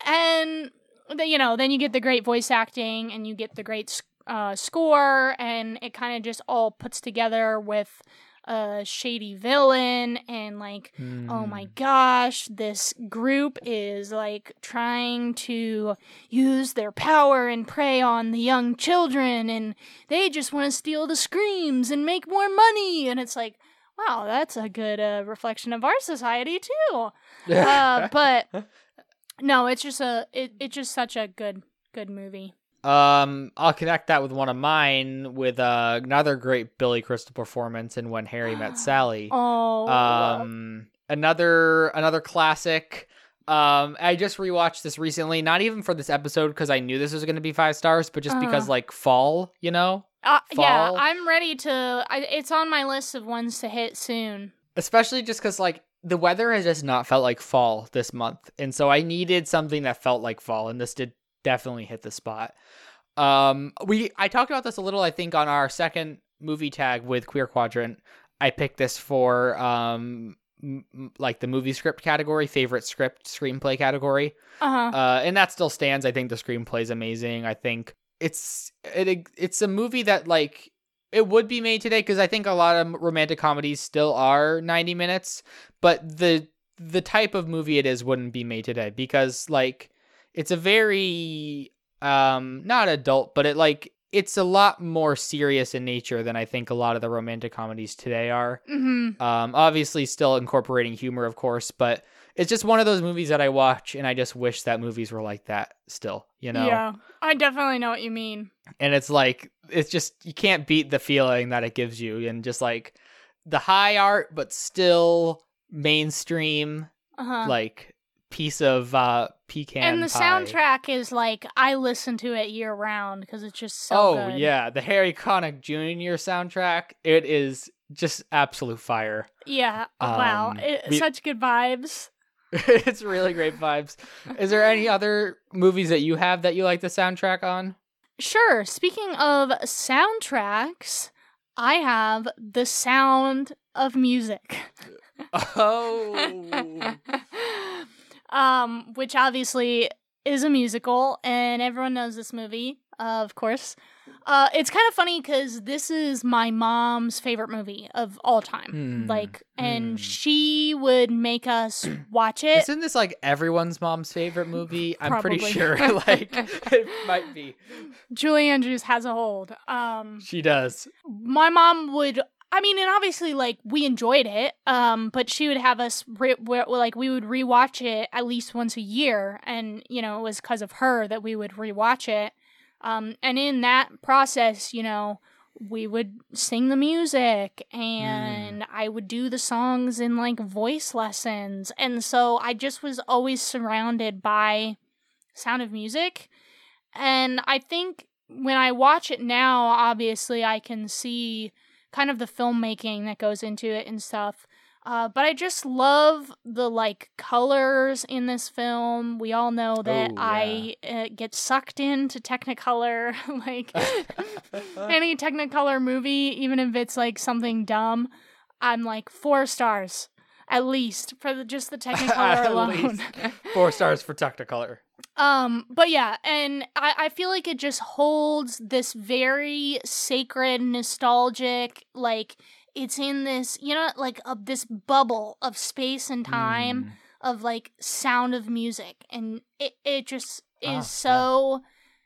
Speaker 1: and you know then you get the great voice acting and you get the great uh, score and it kind of just all puts together with a shady villain and like oh my
Speaker 2: Mm.
Speaker 1: gosh, this group is like trying to use their power and prey on the young children, and they just want to steal the screams and make more money. And it's like, wow, that's a good uh, reflection of our society too. (laughs) Uh, but (laughs) no, it's just a it, it's just such a good good movie.
Speaker 2: Um, I'll connect that with one of mine with uh, another great Billy Crystal performance in When Harry Met (gasps) Sally.
Speaker 1: Oh,
Speaker 2: Um, another another classic. Um, I just rewatched this recently, not even for this episode because I knew this was going to be five stars, but just because
Speaker 1: Uh-huh.
Speaker 2: like fall, you know,
Speaker 1: uh, yeah, I'm ready to. I, it's on my list of ones to hit soon.
Speaker 2: especially just because like the weather has just not felt like fall this month, and so I needed something that felt like fall, and this did definitely hit the spot. Um, we I talked about this a little, I think, on our second movie tag with Queer Quadrant. I picked this for um m- like the movie script category, favorite script screenplay category.
Speaker 1: Uh huh.
Speaker 2: Uh, and that still stands. I think the screenplay is amazing. I think it's it it's a movie that like it would be made today because I think a lot of romantic comedies still are 90 minutes, but the the type of movie it is wouldn't be made today because like it's a very um not adult, but it like it's a lot more serious in nature than I think a lot of the romantic comedies today are.
Speaker 1: mm-hmm.
Speaker 2: Um, obviously, still incorporating humor, of course, but it's just one of those movies that I watch, and I just wish that movies were like that still, you know.
Speaker 1: Yeah, I definitely know what you mean.
Speaker 2: And it's like it's just you can't beat the feeling that it gives you, and just like the high art, but still mainstream,
Speaker 1: Uh huh.
Speaker 2: like piece of uh pecan.
Speaker 1: and the
Speaker 2: pie.
Speaker 1: soundtrack is like I listen to it year round because it's just so
Speaker 2: oh
Speaker 1: good.
Speaker 2: yeah, the Harry Connick Jr. soundtrack. It is just absolute fire.
Speaker 1: yeah. wow,
Speaker 2: Um,
Speaker 1: it,
Speaker 2: we-
Speaker 1: such good vibes. (laughs)
Speaker 2: it's really great vibes. Is there any other movies that you have that you like the soundtrack on?
Speaker 1: Sure. Speaking of soundtracks, I have the sound of music.
Speaker 2: Oh, (laughs)
Speaker 1: um, which obviously is a musical, and everyone knows this movie, uh, of course. Uh, it's kind of funny because this is my mom's favorite movie of all time.
Speaker 2: Hmm,
Speaker 1: Like, and
Speaker 2: hmm.
Speaker 1: she would make us (clears throat) watch it.
Speaker 2: isn't this like everyone's mom's favorite movie? I'm pretty sure (laughs) like (laughs) it might be.
Speaker 1: Julie Andrews has a hold. Um,
Speaker 2: She does.
Speaker 1: my mom would i mean and obviously like we enjoyed it um but she would have us re- re- like we would rewatch it at least once a year and you know it was because of her that we would rewatch it um and in that process you know we would sing the music and i would do the songs in like voice lessons. And so i just was always surrounded by sound of music. And i think when I watch it now, obviously I can see kind of the filmmaking that goes into it and stuff. Uh, but I just love the like colors in this film. We all know that
Speaker 2: Oh,
Speaker 1: I uh, get sucked into Technicolor, (laughs) like (laughs) any Technicolor movie, even if it's like something dumb. I'm like four stars at least for the, just the (laughs) Technicolor alone.
Speaker 2: Four stars for Technicolor.
Speaker 1: Um, but yeah, and I, I feel like it just holds this very sacred, nostalgic, like it's in this, you know, like uh, this bubble of space and time
Speaker 2: Mm.
Speaker 1: of like sound of music, and it it just is
Speaker 2: Ah, yeah.
Speaker 1: so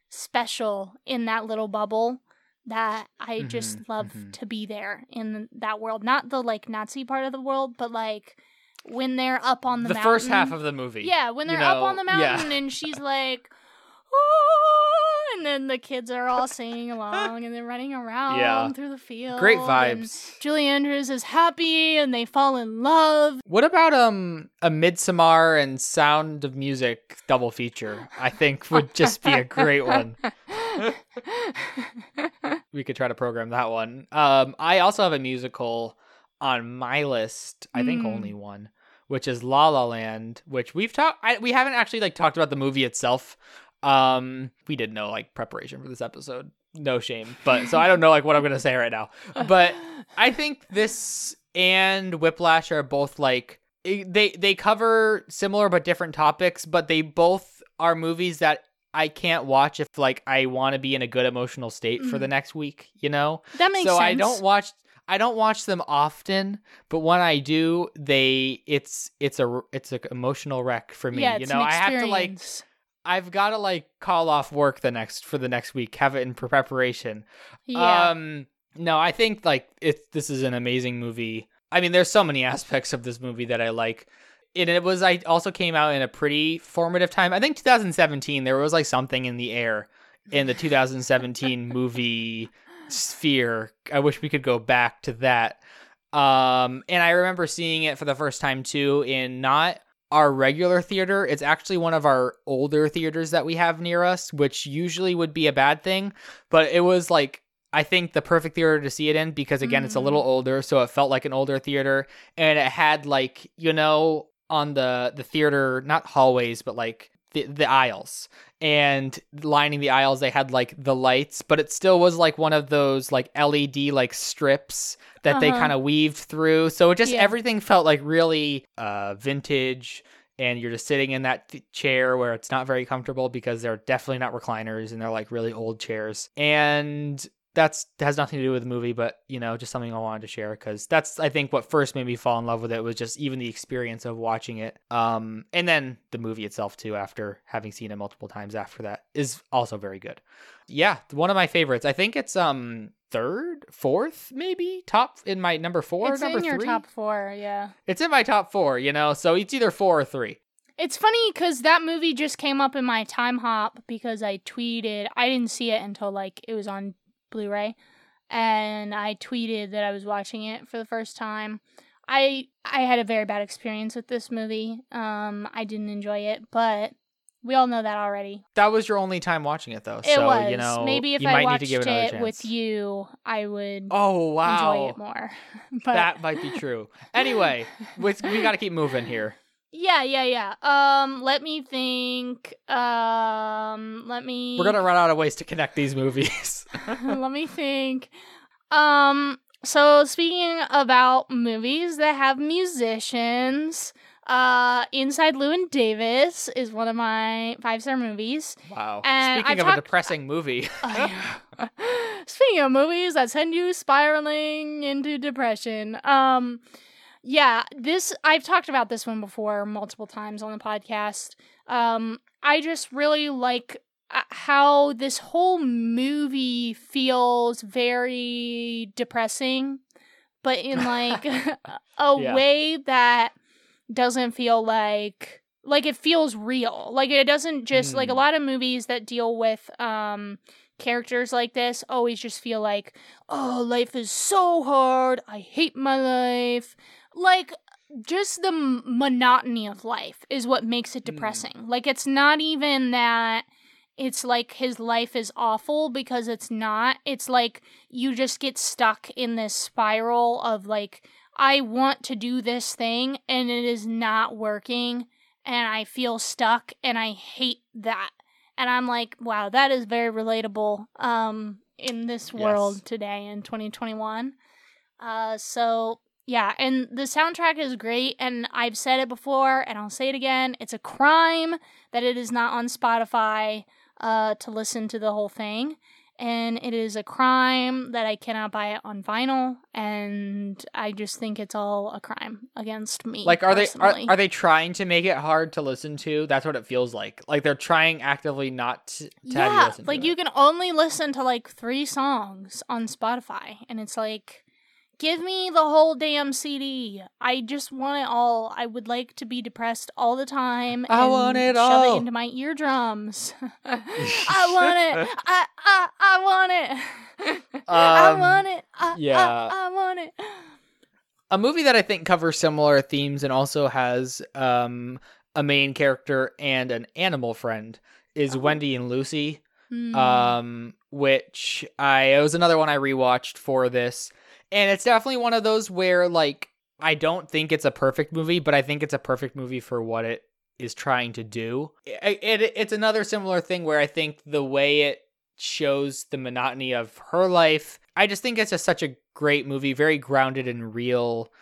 Speaker 1: special in that little bubble that I just
Speaker 2: Mhm,
Speaker 1: love
Speaker 2: mhm.
Speaker 1: to be there in that world. Not the like Nazi part of the world, but like when they're up on the,
Speaker 2: The,
Speaker 1: mountain.
Speaker 2: first half of the movie.
Speaker 1: Yeah, when they're up on
Speaker 2: know,
Speaker 1: the
Speaker 2: yeah.
Speaker 1: mountain and she's (laughs) like, "Ah," and then the kids are all singing along and they're running around
Speaker 2: Yeah.
Speaker 1: through the field.
Speaker 2: Great vibes.
Speaker 1: Julie Andrews is happy and they fall in love.
Speaker 2: What about um a Midsommar and Sound of Music double feature? I think would just be a great one. (laughs) We could try to program that one. Um, I also have a musical on my list. I think
Speaker 1: Mm.
Speaker 2: only one, which is La La Land, which we've talked. We haven't actually like talked about the movie itself. Um, we did no like preparation for this episode. No shame, but so I don't know like what I'm gonna say right now. But I think this and Whiplash are both like they they cover similar but different topics, but they both are movies that I can't watch if like I want to be in a good emotional state for the next week, you know?
Speaker 1: that makes
Speaker 2: so
Speaker 1: sense.
Speaker 2: I don't watch I don't watch them often, but when I do, they it's it's a it's an emotional wreck for me.
Speaker 1: yeah,
Speaker 2: you know, I have to like. I've got to like call off work the next for the next week, have it in preparation.
Speaker 1: yeah.
Speaker 2: Um, no, I think like it. This is an amazing movie. I mean, there's so many (laughs) aspects of this movie that I like. And it was I also came out in a pretty formative time. I think 2017. There was like something in the air in the 2017 (laughs) movie sphere. I wish we could go back to that. Um, and I remember seeing it for the first time too in not our regular theater. It's actually one of our older theaters that we have near us, which usually would be a bad thing, but it was like I think the perfect theater to see it in because again, it's a
Speaker 1: Mm.
Speaker 2: little older, so it felt like an older theater, and it had like you know on the the theater not hallways but like the the aisles and lining the aisles they had like the lights but it still was like one of those like led like strips that they
Speaker 1: Uh-huh.
Speaker 2: kind of weaved through so it just
Speaker 1: Yeah.
Speaker 2: everything felt like really uh vintage and you're just sitting in that th- chair where it's not very comfortable because they're definitely not recliners and they're like really old chairs and that's has nothing to do with the movie but you know just something i wanted to share because that's i think what first made me fall in love with it was just even the experience of watching it. Um and then the movie itself too after having seen it multiple times after that is also very good. Yeah one of my favorites. I think it's um third fourth maybe? Top in my number four
Speaker 1: it's
Speaker 2: number
Speaker 1: in your
Speaker 2: three?
Speaker 1: top four, yeah.
Speaker 2: it's in my top four you know so it's either four or three.
Speaker 1: It's funny because that movie just came up in my time hop because I tweeted. I didn't see it until like it was on Blu-ray, and I tweeted that I was watching it for the first time. I I had a very bad experience with this movie. Um, I didn't enjoy it, but we all know that already.
Speaker 2: that was your only time watching it though
Speaker 1: It
Speaker 2: so
Speaker 1: was
Speaker 2: you know
Speaker 1: maybe if I
Speaker 2: might
Speaker 1: watched
Speaker 2: need to give it,
Speaker 1: it with you, I would
Speaker 2: oh wow
Speaker 1: enjoy it more. (laughs) but
Speaker 2: that might be true. Anyway, we, we got to keep moving here.
Speaker 1: Yeah, yeah, yeah. Um, let me think. Um, let me.
Speaker 2: We're gonna run out of ways to connect these movies. (laughs)
Speaker 1: Let me think. Um, so speaking about movies that have musicians, uh, Inside Llewyn Davis is one of my five star movies.
Speaker 2: wow.
Speaker 1: And
Speaker 2: Speaking
Speaker 1: I
Speaker 2: of a depressing movie, (laughs)
Speaker 1: Speaking of movies that send you spiraling into depression, um, yeah, this I've talked about this one before multiple times on the podcast. Um, I just really like uh, how this whole movie feels very depressing, but in like (laughs) a
Speaker 2: Yeah.
Speaker 1: way that doesn't feel like like it feels real. Like it doesn't just like a
Speaker 2: Mm.
Speaker 1: lot of movies that deal with um characters like this always just feel like, "Oh, life is so hard. I hate my life." Like just the monotony of life is what makes it
Speaker 2: Mm.
Speaker 1: depressing. Like it's not even that it's like his life is awful because it's not. It's like you just get stuck in this spiral of like, I want to do this thing and it is not working and I feel stuck and I hate that. And I'm like, wow, that is very relatable um in this world
Speaker 2: Yes.
Speaker 1: today in 2021. Uh so yeah, and the soundtrack is great and I've said it before and I'll say it again. It's a crime that it is not on Spotify uh to listen to the whole thing. And it is a crime that I cannot buy it on vinyl, and I just think it's all a crime against me.
Speaker 2: Like, are they are, are they trying to make it hard to listen to? That's what it feels like. Like they're trying actively not to, to you
Speaker 1: yeah,
Speaker 2: listen
Speaker 1: like you can only listen to like three songs on Spotify, and it's like, give me the whole damn CD. I just want it all. I would like to be depressed all the time.
Speaker 2: I
Speaker 1: and
Speaker 2: want it
Speaker 1: shove
Speaker 2: all.
Speaker 1: it into my eardrums. (laughs) I want it. I I I want it. I
Speaker 2: Um,
Speaker 1: want it. I,
Speaker 2: yeah.
Speaker 1: I, I want it.
Speaker 2: a movie that I think covers similar themes and also has um, a main character and an animal friend is
Speaker 1: Oh.
Speaker 2: Wendy and Lucy.
Speaker 1: Hmm.
Speaker 2: um which i it was another one i rewatched for this and it's definitely one of those where like i don't think it's a perfect movie but i think it's a perfect movie for what it is trying to do. It, it, it's another similar thing where i think the way it shows the monotony of her life i just think it's just such a great movie very grounded and real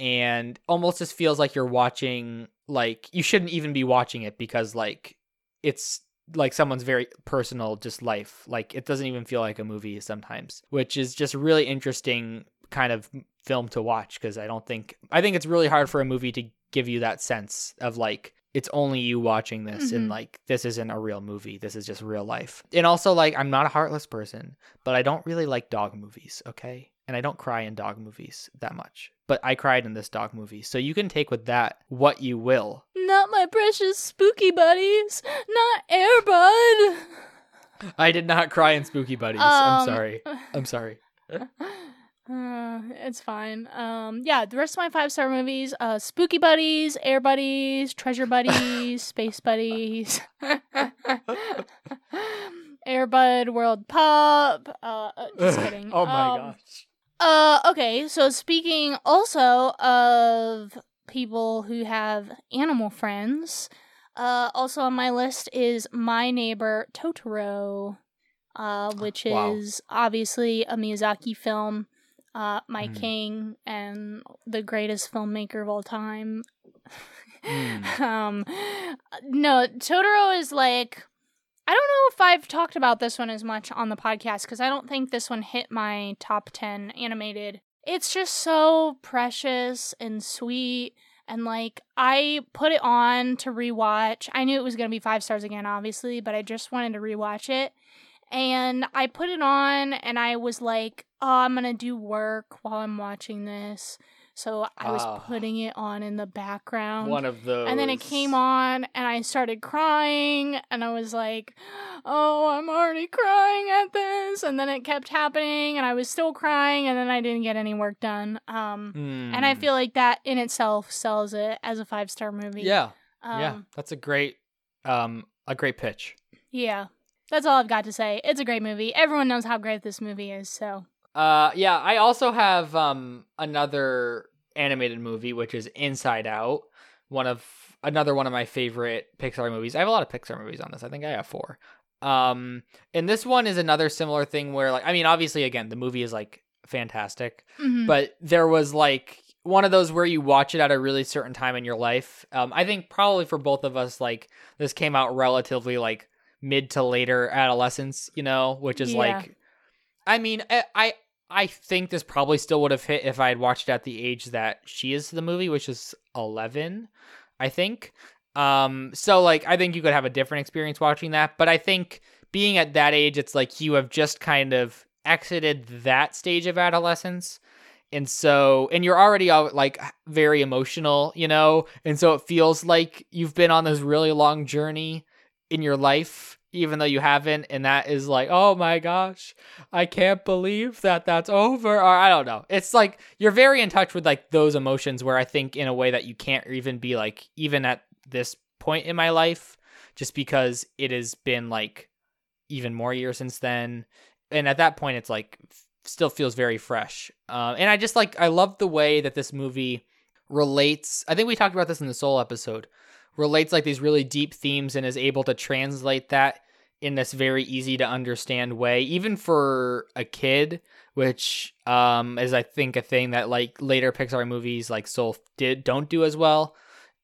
Speaker 2: and almost just feels like you're watching like you shouldn't even be watching it because like it's like someone's very personal just life. Like it doesn't even feel like a movie sometimes which is just really interesting kind of film to watch because i don't think i think it's really hard for a movie to give you that sense of like it's only you watching this and
Speaker 1: Mhm.
Speaker 2: like this isn't a real movie. This is just real life. And also like i'm not a heartless person but i don't really like dog movies okay and i don't cry in dog movies that much but i cried in this dog movie so you can take with that what you will
Speaker 1: Not my precious spooky buddies. Not Airbud.
Speaker 2: I did not cry in Spooky Buddies. I'm
Speaker 1: Um,
Speaker 2: sorry. I'm sorry.
Speaker 1: Uh, (sighs) it's fine. Um, yeah, the rest of my five star movies: uh, Spooky Buddies, Air Buddies, Treasure (laughs) Buddies, Space Buddies, (laughs) Airbud, World Pup. Uh, uh, just (laughs) kidding.
Speaker 2: oh my
Speaker 1: Um,
Speaker 2: gosh.
Speaker 1: Uh, okay, so speaking also of people who have animal friends, uh, also on my list is My Neighbor Totoro, uh, which
Speaker 2: Wow.
Speaker 1: is obviously a Miyazaki film. Uh, my
Speaker 2: Mhm.
Speaker 1: king and the greatest filmmaker of all time.
Speaker 2: Mm. (laughs)
Speaker 1: um, no, Totoro is like I don't know if I've talked about this one as much on the podcast because I don't think this one hit my top 10 animated. It's just so precious and sweet. And like, I put it on to rewatch. I knew it was going to be five stars again, obviously, but I just wanted to rewatch it. And I put it on and I was like, oh, I'm going to do work while I'm watching this. So I was
Speaker 2: Ah.
Speaker 1: putting it on in the background.
Speaker 2: One of those.
Speaker 1: And then it came on, and I started crying, and I was like, oh, I'm already crying at this. And then it kept happening, and I was still crying, and then I didn't get any work done. Um, And I
Speaker 2: Mm.
Speaker 1: feel like that in itself sells it as a five star movie.
Speaker 2: Yeah.
Speaker 1: Um,
Speaker 2: yeah. That's a great um a great pitch.
Speaker 1: Yeah. That's all I've got to say. It's a great movie. Everyone knows how great this movie is, so.
Speaker 2: Uh yeah, I also have um another animated movie which is Inside Out, one of another one of my favorite Pixar movies. I have a lot of Pixar movies on this. I think I have 4. Um and this one is another similar thing where like I mean obviously again the movie is like fantastic,
Speaker 1: mhm.
Speaker 2: but there was like one of those where you watch it at a really certain time in your life. Um, I think probably for both of us, like this came out relatively like mid to later adolescence, you know, which is
Speaker 1: Yeah.
Speaker 2: like, I mean, I, I I think this probably still would have hit if I had watched at the age that she is the movie, which is eleven, I think. Um, so like I think you could have a different experience watching that, but I think being at that age, it's like you have just kind of exited that stage of adolescence and so and you're already like very emotional you know and so it feels like you've been on this really long journey in your life even though you haven't and that is like oh my gosh i can't believe that that's over or i don't know it's like you're very in touch with like those emotions where i think in a way that you can't even be like even at this point in my life just because it has been like even more years since then. And at that point, it's like still feels very fresh. Uh, and I just like I love the way that this movie relates. I think we talked about this in the Soul episode. Relates like these really deep themes and is able to translate that in this very easy to understand way, even for a kid, which um, is I think a thing that like later Pixar movies like Soul did don't do as well.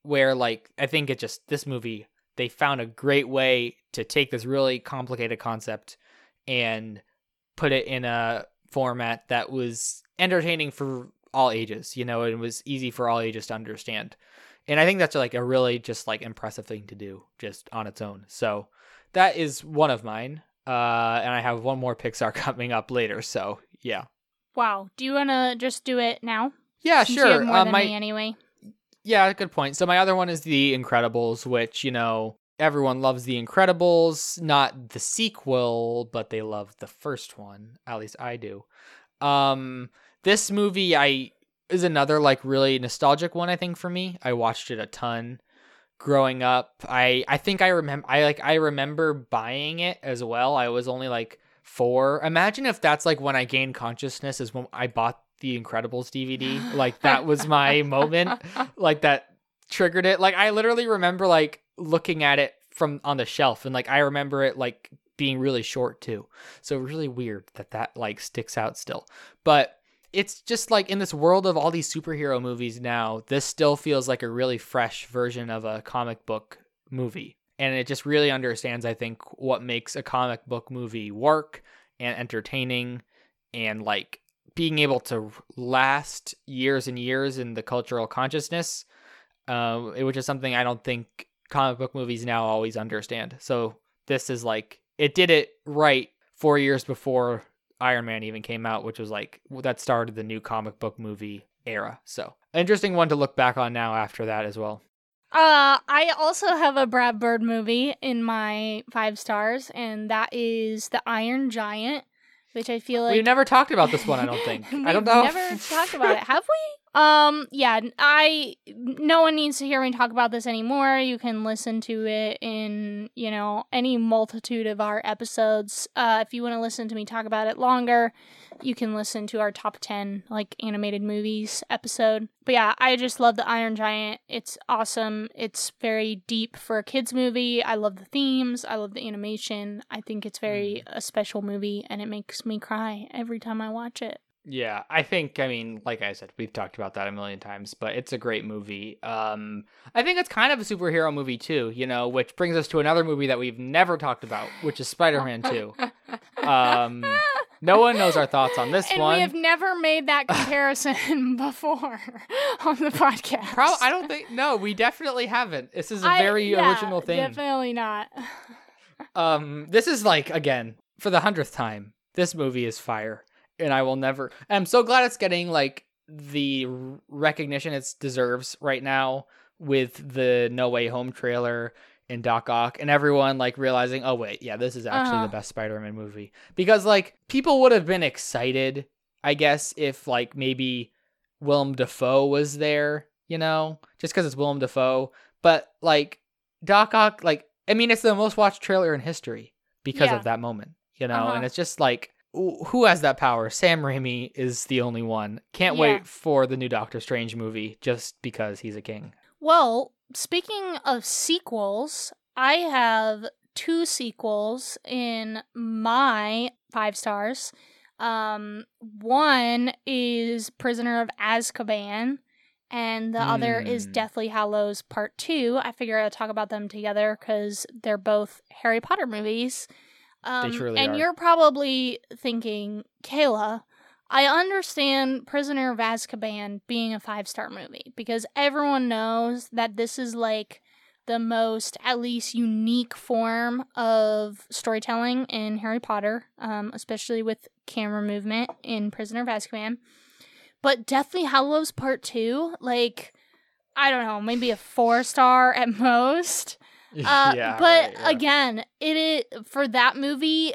Speaker 2: Where like I think it just this movie they found a great way to take this really complicated concept and put it in a format that was entertaining for all ages, you know, it was easy for all ages to understand. And I think that's like a really just like impressive thing to do just on its own. So that is one of mine. Uh, and I have one more Pixar (laughs) coming up later. So yeah.
Speaker 1: Wow. Do you want to just do it now?
Speaker 2: Yeah,
Speaker 1: Since
Speaker 2: sure.
Speaker 1: More
Speaker 2: uh,
Speaker 1: than
Speaker 2: my,
Speaker 1: me anyway.
Speaker 2: Yeah, good point. So my other one is The Incredibles, which, you know, everyone loves The Incredibles, not the sequel, but they love the first one. At least I do. Um this movie I is another like really nostalgic one I think for me. I watched it a ton growing up. I I think I remember I like I remember buying it as well. I was only like 4. Imagine if that's like when I gained consciousness is when I bought the Incredibles DVD. Like that was my moment. (laughs) Like that triggered it. Like I literally remember like looking at it from on the shelf and like I remember it like being really short too. So really weird that that like sticks out still. But it's just like in this world of all these superhero movies now, this still feels like a really fresh version of a comic book movie. And it just really understands, I think, what makes a comic book movie work and entertaining and like being able to last years and years in the cultural consciousness, uh, which is something I don't think comic book movies now always understand. So this is like, it did it right four years before Iron Man even came out, which was like that started the new comic book movie era. So interesting one to look back on now after that as well.
Speaker 1: Uh, I also have a Brad Bird movie in my five stars, and that is The Iron Giant, which I feel like
Speaker 2: We've never talked about this one. I don't think. (laughs) I don't
Speaker 1: We've
Speaker 2: know.
Speaker 1: Never talked about it, have we? Um, yeah, I. No one needs to hear me talk about this anymore. You can listen to it in you know any multitude of our episodes. Uh, if you want to listen to me talk about it longer, you can listen to our top ten like animated movies episode. But yeah, I just love the Iron Giant. It's awesome. It's very deep for a kids movie. I love the themes. I love the animation. I think it's very a special movie, and it makes me cry every time I watch it.
Speaker 2: Yeah, I think I mean, like I said, we've talked about that a million times, but it's a great movie. Um I think it's kind of a superhero movie too, you know, which brings us to another movie that we've never talked about, which is Spider-Man 2. Um no one knows our thoughts on this
Speaker 1: and
Speaker 2: one.
Speaker 1: we have never made that (laughs) comparison (laughs) before on the podcast.
Speaker 2: Pro- I don't think no, we definitely haven't. This is a very
Speaker 1: yeah,
Speaker 2: original thing.
Speaker 1: Definitely not.
Speaker 2: Um, this is like again for the hundredth time. This movie is fire, and I will never. I'm so glad it's getting like the recognition it deserves right now with the No Way Home trailer and Doc Ock and everyone like realizing, oh wait, yeah, this is actually
Speaker 1: Uh-huh.
Speaker 2: the best Spider-Man movie because like people would have been excited, I guess, if like maybe Willem Dafoe was there, you know, just because it's Willem Dafoe. But like Doc Ock, like I mean, it's the most watched trailer in history because
Speaker 1: Yeah.
Speaker 2: of that moment, you know,
Speaker 1: Uh-huh.
Speaker 2: and it's just like. Wh- Who has that power? Sam Raimi is the only one. Can't
Speaker 1: Yeah.
Speaker 2: wait for the new Doctor Strange movie just because he's a king.
Speaker 1: Well, speaking of sequels, I have two sequels in my five stars. Um, one is Prisoner of Azkaban, and the other is
Speaker 2: Hmm.
Speaker 1: Deathly Hallows Part Two. I figure I'll talk about them together because they're both Harry Potter movies. Um, and
Speaker 2: are.
Speaker 1: you're probably thinking, Kayla, I understand Prisoner of Azkaban being a five star movie because everyone knows that this is like the most, at least, unique form of storytelling in Harry Potter, um, especially with camera movement in Prisoner of Azkaban. But Deathly Hallows Part 2, like, I don't know, maybe a four star at (laughs) most. Uh, (laughs)
Speaker 2: yeah,
Speaker 1: but
Speaker 2: right, yeah.
Speaker 1: again, it is for that movie.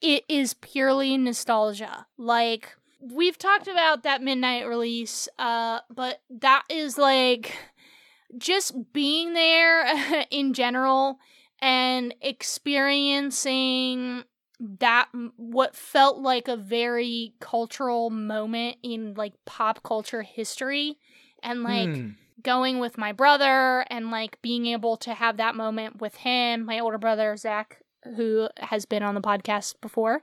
Speaker 1: It is purely nostalgia. Like we've talked about that midnight release, uh, but that is like just being there (laughs) in general and experiencing that what felt like a very cultural moment in like pop culture history and like
Speaker 2: Hmm.
Speaker 1: Going with my brother and like being able to have that moment with him, my older brother Zach, who has been on the podcast before,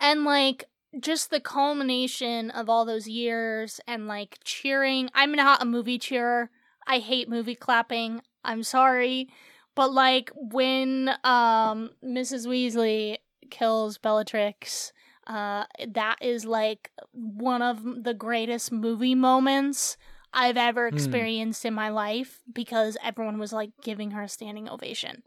Speaker 1: and like just the culmination of all those years and like cheering. I'm not a movie cheerer. I hate movie clapping. I'm sorry. But like when um Mrs. Weasley kills Bellatrix, uh that is like one of the greatest movie moments I've ever
Speaker 2: Hmm.
Speaker 1: experienced in my life because everyone was like giving her a standing ovation.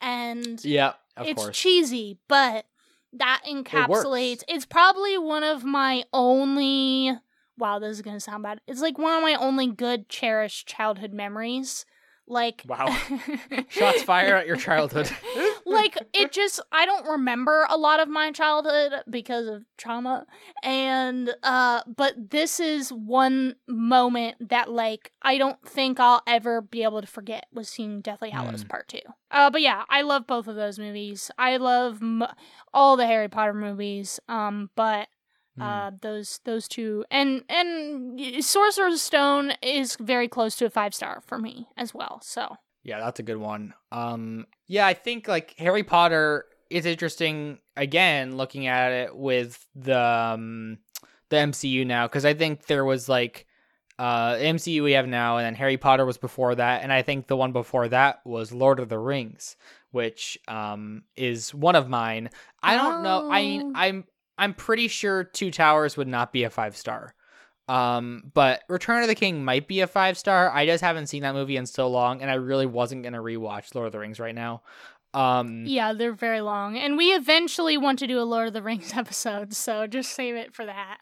Speaker 1: And
Speaker 2: Yeah, of
Speaker 1: it's
Speaker 2: course.
Speaker 1: cheesy, but that encapsulates. It's probably one of my only. Wow, this is gonna sound bad. It's like one of my only good, cherished childhood memories. Like,
Speaker 2: Wow. (laughs) Shots fire at your childhood. (laughs)
Speaker 1: like it just I don't remember a lot of my childhood because of trauma and uh but this is one moment that like I don't think I'll ever be able to forget was seeing Deathly Hallows
Speaker 2: Mm.
Speaker 1: part 2. Uh but yeah, I love both of those movies. I love m- all the Harry Potter movies um but
Speaker 2: Hmm.
Speaker 1: uh those those two and and Sorcerer's Stone is very close to a 5 star for me as well. So
Speaker 2: Yeah, that's a good one. Um yeah, I think like Harry Potter is interesting again looking at it with the um, the MCU now cuz I think there was like uh MCU we have now and then Harry Potter was before that and I think the one before that was Lord of the Rings, which um is one of mine. I don't know. I mean,
Speaker 1: Oh.
Speaker 2: I'm I'm pretty sure Two Towers would not be a 5 star. Um, but Return of the King might be a five star. I just haven't seen that movie in so long, and I really wasn't gonna rewatch Lord of the Rings right now. Um,
Speaker 1: Yeah, they're very long. And we eventually want to do a Lord of the Rings (laughs) episode, so just save it for that.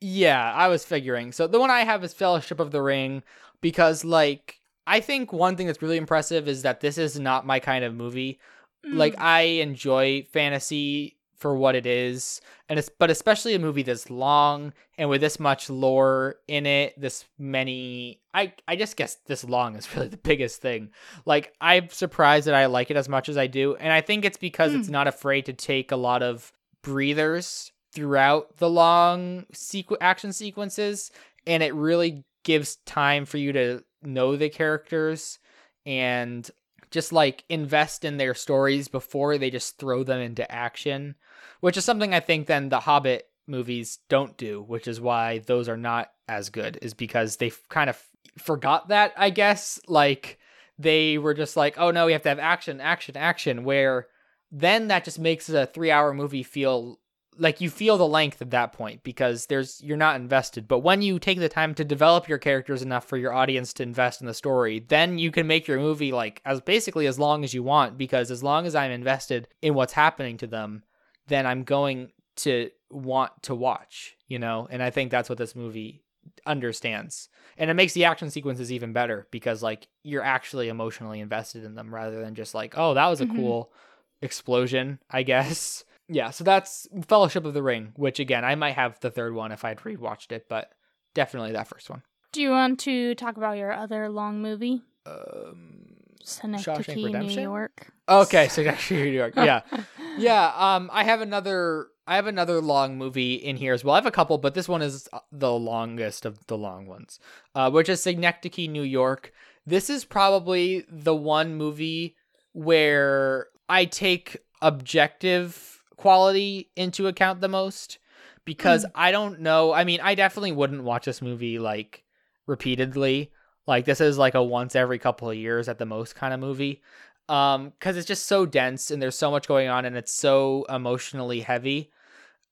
Speaker 2: yeah, I was figuring. So the one I have is Fellowship of the Ring because, like, I think one thing that's really impressive is that this is not my kind of movie. Like,
Speaker 1: Mm.
Speaker 2: I enjoy fantasy for what it is, and it's but especially a movie this long and with this much lore in it, this many. I I just guess this long is (laughs) really the biggest thing. Like, I'm surprised that I like it as much as I do, and I think it's because it's hmm. not afraid to take a lot of breathers throughout the long sequ- action sequences, and it really gives time for you to know the characters and just like invest in their stories before they just throw them into action, which is something I think then the Hobbit movies don't do, which is why those are not as good, is because they kind of forgot that, I guess. Like they were just like, oh no, we have to have action, action, action, where then that just makes a three hour movie feel like you feel the length at that point because there's you're not invested but when you take the time to develop your characters enough for your audience to invest in the story then you can make your movie like as basically as long as you want because as long as i'm invested in what's happening to them then i'm going to want to watch you know and i think that's what this movie understands and it makes the action sequences even better because like you're actually emotionally invested in them rather than just like oh that was a
Speaker 1: Mhm.
Speaker 2: cool explosion i guess (laughs) yeah, so that's Fellowship of the Ring, which again, I might have the third one if I'd rewatched it, but definitely that first one.
Speaker 1: Do you want to talk about your other long movie?
Speaker 2: Um,
Speaker 1: Synecdoche, New
Speaker 2: Redemption?
Speaker 1: York.
Speaker 2: okay, so actually New York. (laughs) Yeah. Yeah, um I have another I have another long movie in here as well. I have a couple, but this one is uh, the longest of the long ones. Uh which is Synecdoche, New York. This is probably the one movie where I take objective quality into account the most because I don't know. I mean, I definitely wouldn't watch this movie like repeatedly. Like this is like a once every couple of years at the most kind of movie. Um cuz it's just so dense and there's so much going on and it's so emotionally heavy.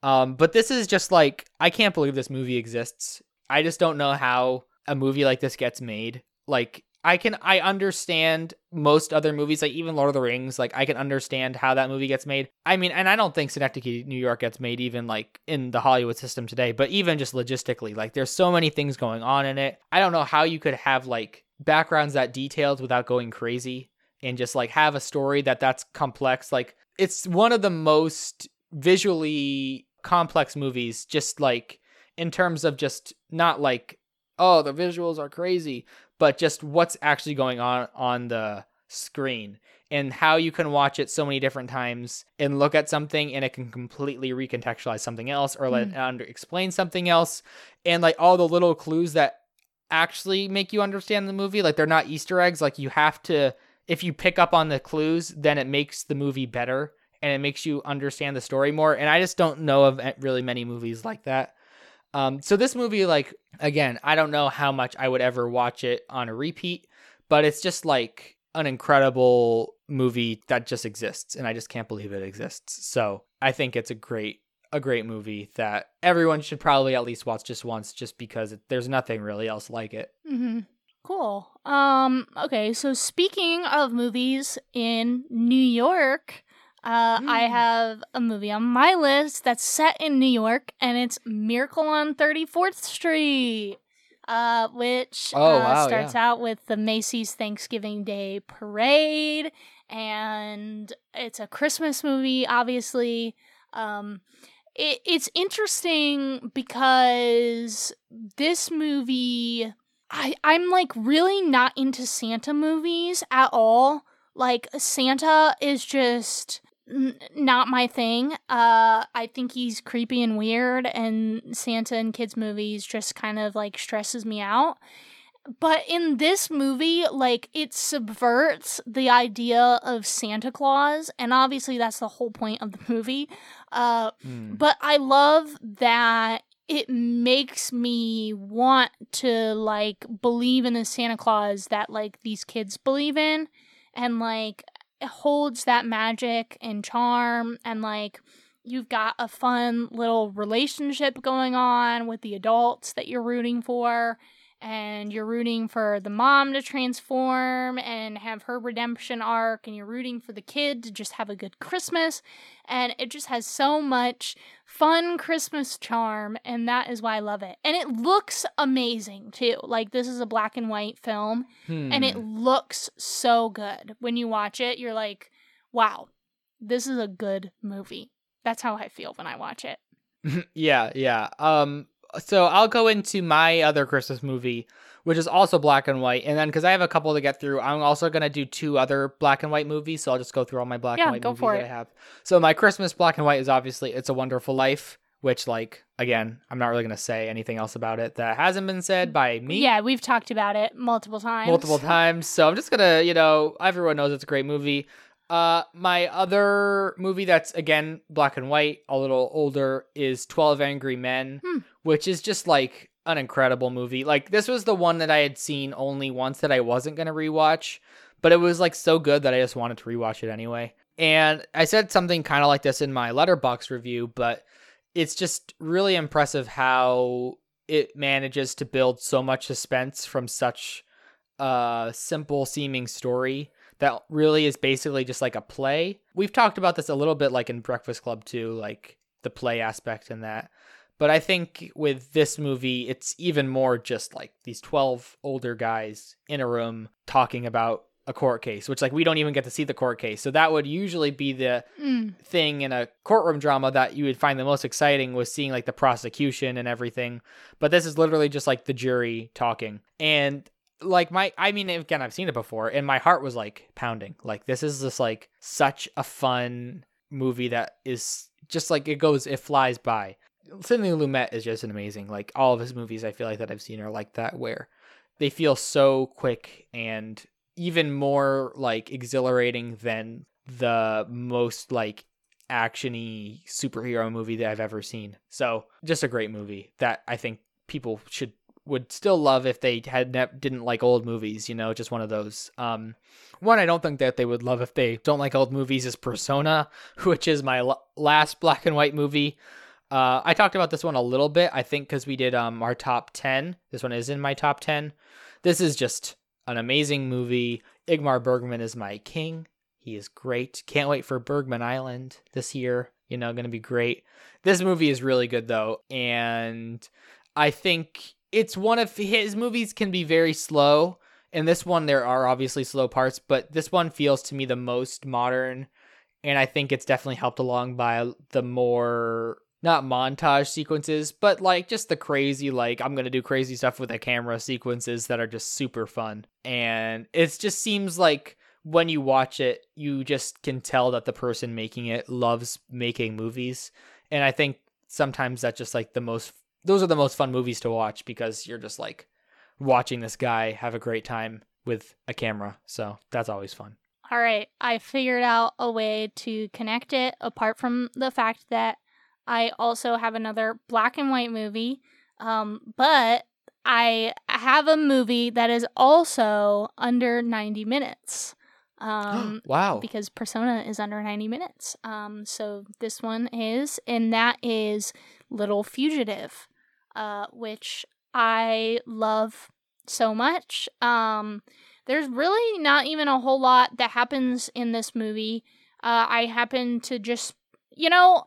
Speaker 2: Um but this is just like I can't believe this movie exists. I just don't know how a movie like this gets made. Like I can I understand most other movies like even Lord of the Rings like I can understand how that movie gets made. I mean and I don't think Synecdoche New York gets made even like in the Hollywood system today, but even just logistically like there's so many things going on in it. I don't know how you could have like backgrounds that detailed without going crazy and just like have a story that that's complex like it's one of the most visually complex movies just like in terms of just not like oh the visuals are crazy but just what's actually going on on the screen and how you can watch it so many different times and look at something and it can completely recontextualize something else or let
Speaker 1: Mm.
Speaker 2: under explain something else and like all the little clues that actually make you understand the movie like they're not easter eggs like you have to if you pick up on the clues then it makes the movie better and it makes you understand the story more. And i just don't know of really many movies like that. Um so this movie like again i don't know how much i would ever watch it on a repeat but it's just like an incredible movie that just exists and i just can't believe it exists. So i think it's a great a great movie that everyone should probably at least watch just once just because it, there's nothing really else like it.
Speaker 1: Mm-hmm. Cool. Um. Okay. So speaking of movies in New York, uh, I
Speaker 2: Mm.
Speaker 1: have a movie on my list that's set in New York, and it's Miracle on Thirty Fourth Street. Uh, which
Speaker 2: Oh,
Speaker 1: uh,
Speaker 2: wow,
Speaker 1: starts out with the Macy's Thanksgiving Day Parade, and it's a Christmas movie, obviously. Um, it, it's interesting because this movie I I'm like really not into Santa movies at all. Like Santa is just n- not my thing. Uh I think he's creepy and weird and Santa in kids movies just kind of like stresses me out. But in this movie, like it subverts the idea of Santa Claus, and obviously that's the whole point of the movie. Uh,
Speaker 2: Hmm.
Speaker 1: but I love that it makes me want to like believe in the Santa Claus that like these kids believe in and like holds that magic and charm and like you've got a fun little relationship going on with the adults that you're rooting for and you're rooting for the mom to transform and have her redemption arc and you're rooting for the kid to just have a good christmas. And it just has so much fun christmas charm and that is why i love it. And it looks amazing too. Like this is a black and white film and it
Speaker 2: Hmm.
Speaker 1: looks so good. When you watch it you're like wow this is a good movie. That's how i feel when i watch it. (laughs)
Speaker 2: Yeah, yeah. Um, so I'll go into my other Christmas movie, which is also black and white, and then because I have a couple to get through, I'm also gonna do two other black and white movies. So I'll just go through all my black
Speaker 1: Yeah,
Speaker 2: and white
Speaker 1: go
Speaker 2: movies
Speaker 1: for
Speaker 2: that. I have. So my Christmas black and white is obviously "It's a Wonderful Life," which, like, again, I'm not really gonna say anything else about it that hasn't been said by me.
Speaker 1: yeah we've talked about it multiple times
Speaker 2: multiple times. So I'm just gonna, you know, everyone knows it's a great movie. Uh, my other movie that's again black and white, a little older, is Twelve Angry Men,
Speaker 1: Hmm.
Speaker 2: which is just like an incredible movie. Like this was the one that I had seen only once that I wasn't gonna rewatch, but it was like so good that I just wanted to rewatch it anyway. And I said something kind of like this in my Letterboxd review, but it's just really impressive how it manages to build so much suspense from such a simple seeming story that really is basically just like a play. We've talked about this a little bit like in Breakfast Club too, like the play aspect in that. But I think with this movie, it's even more just like these 12 older guys in a room talking about a court case, which like we don't even get to see the court case. So that would usually be the
Speaker 1: Mm.
Speaker 2: thing in a courtroom drama that you would find the most exciting was seeing like the prosecution and everything. But this is literally just like the jury talking. And like my I mean again I've seen it before and my heart was like pounding. Like this is just like such a fun movie that is just like it goes it flies by. Sidney Lumet is just an amazing. Like all of his movies I feel like that I've seen are like that where they feel so quick and even more like exhilarating than the most like actiony superhero movie that I've ever seen. So just a great movie that I think people should would still love if they had ne- didn't like old movies. You know, just one of those. Um, one I don't think that they would love if they don't like old movies is Persona, (laughs) which is my l- last black and white movie. Uh, I talked about this one a little bit. I think because we did um our top ten. This one is in my top ten. This is just an amazing movie. Ingmar Bergman is my king. He is great. Can't wait for Bergman Island this year. You know, going to be great. This movie is really good though, and I think it's one of his movies can be very slow. And this one, there are obviously slow parts, but this one feels to me the most modern, and I think it's definitely helped along by the more not montage sequences, but like just the crazy, like I'm gonna do crazy stuff with the camera sequences that are just super fun. And it just seems like when you watch it, you just can tell that the person making it loves making movies. And I think sometimes that's just like the most those are the most fun movies to watch because you're just like watching this guy have a great time with a camera. So that's always fun.
Speaker 1: All right, I figured out a way to connect it apart from the fact that I also have another black and white movie. Um, but I have a movie that is also under 90 minutes. (gasps) Um,
Speaker 2: wow.
Speaker 1: because Persona is under 90 minutes. Um, so this one is, and that is Little Fugitive, uh, which I love so much. Um, there's really not even a whole lot that happens in this movie. Uh, I happen to just, you know,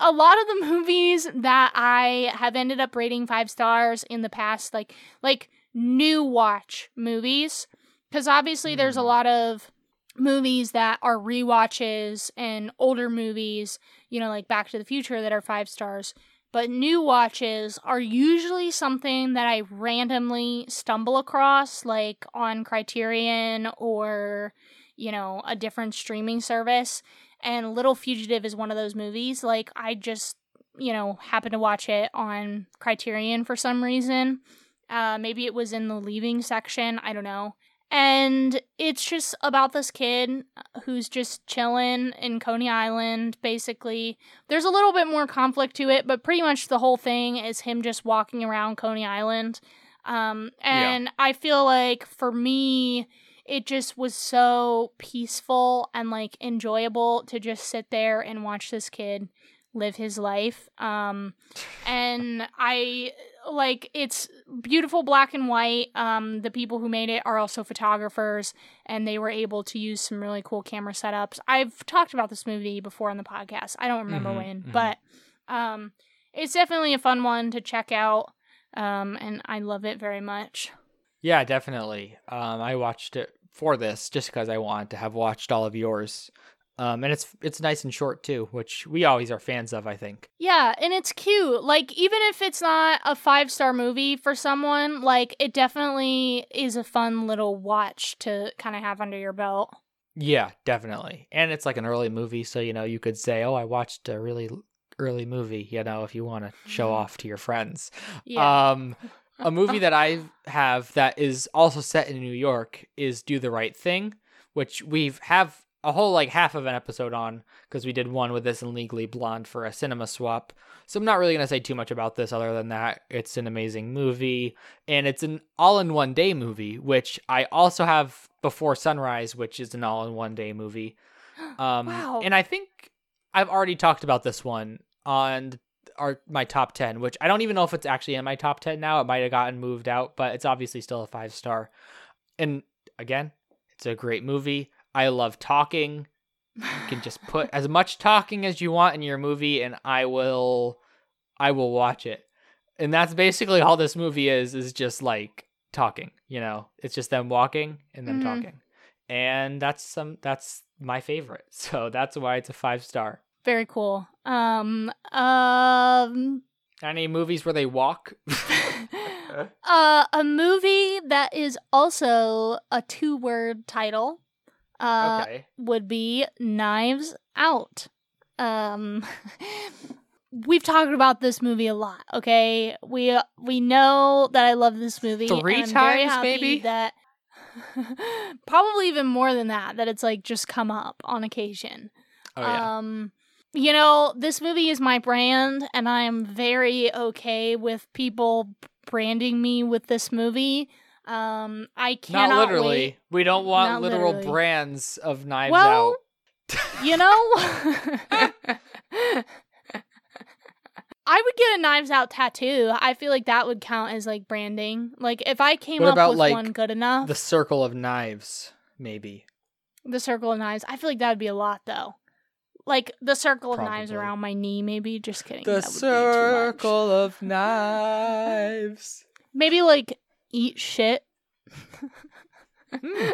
Speaker 1: a lot of the (laughs) movies that I have ended up rating five stars in the past, like like new watch movies, because obviously there's a
Speaker 2: Mm.
Speaker 1: lot of movies that are rewatches and older movies, you know, like Back to the Future that are five stars. But new watches are usually something that I randomly stumble across, like on Criterion or, you know, a different streaming service. And Little Fugitive is one of those movies. Like, I just, you know, happened to watch it on Criterion for some reason. Uh, maybe it was in the leaving section. I don't know. And it's just about this kid who's just chilling in Coney Island, basically. There's a little bit more conflict to it, but pretty much the whole thing is him just walking around Coney Island. Um, and I feel like for me, it just was so peaceful and like enjoyable to just sit there and watch this kid live his life. Um, and I like it's beautiful black and white. Um, the people who made it are also photographers, and they were able to use some really cool camera setups. I've talked about this movie before on the podcast. I don't remember
Speaker 2: Mhm,
Speaker 1: when,
Speaker 2: mhm.
Speaker 1: but um, it's definitely a fun one to check out. Um, and I love it very much.
Speaker 2: Yeah, definitely. Um, I watched it for this just because I wanted to have watched all of yours. Um, and it's it's nice and short too, which we always are fans of. I think.
Speaker 1: Yeah, and it's cute. Like even if it's not a five star movie for someone, like it definitely is a fun little watch to kind of have under your belt.
Speaker 2: Yeah, definitely. And it's like an early movie, so you know you could say, "Oh, I watched a really early movie," you know, if you want to show off to your friends.
Speaker 1: Yeah.
Speaker 2: Um, a movie that I (laughs) have that is also set in New York is Do the Right Thing, which we've have a whole like half of an episode on because we did one with this and Legally Blonde for a cinema swap. So I'm not really gonna say too much about this other than that it's an amazing movie and it's an all-in-one day movie, which I also have Before Sunrise, which is an all-in-one day movie. (gasps) Um,
Speaker 1: Wow.
Speaker 2: and I think I've already talked about this one on our my top 10 which i don't even know if it's actually in my top 10 now it might have gotten moved out but it's obviously still a five star and again it's a great movie i love talking. You can just put as much talking as you want in your movie and i will i will watch it. And that's basically all this movie is is just like talking you know? It's just them walking and them
Speaker 1: Mhm.
Speaker 2: talking. And that's some that's my favorite. (laughs) So that's why it's a five star.
Speaker 1: Very cool. Um um
Speaker 2: any movies where they walk? (laughs) (laughs)
Speaker 1: Uh a movie that is also a two-word title uh
Speaker 2: okay
Speaker 1: would be Knives Out. Um (laughs) We've talked about this movie a lot, okay? We we know that I love this movie.
Speaker 2: Three
Speaker 1: and I'm very
Speaker 2: times, maybe?
Speaker 1: That (laughs) probably even more than that. That it's like just come up on occasion.
Speaker 2: oh yeah
Speaker 1: Um, you know, this movie is my brand, and I'm very okay with people branding me with this movie. Um, I cannot
Speaker 2: not literally
Speaker 1: wait.
Speaker 2: we don't want
Speaker 1: Not
Speaker 2: literal
Speaker 1: literally.
Speaker 2: brands of knives
Speaker 1: Well,
Speaker 2: out
Speaker 1: You know, (laughs) (laughs) I would get a Knives Out tattoo. I feel like that would count as like branding. Like if I came
Speaker 2: What
Speaker 1: up
Speaker 2: about,
Speaker 1: with
Speaker 2: like,
Speaker 1: one good enough,
Speaker 2: the circle of knives maybe
Speaker 1: the circle of knives. I feel like that would be a lot though. Like the circle of knives around my knee, maybe. Just kidding.
Speaker 2: the
Speaker 1: that would be too much.
Speaker 2: circle of knives
Speaker 1: Maybe like eat shit.
Speaker 2: Hmm,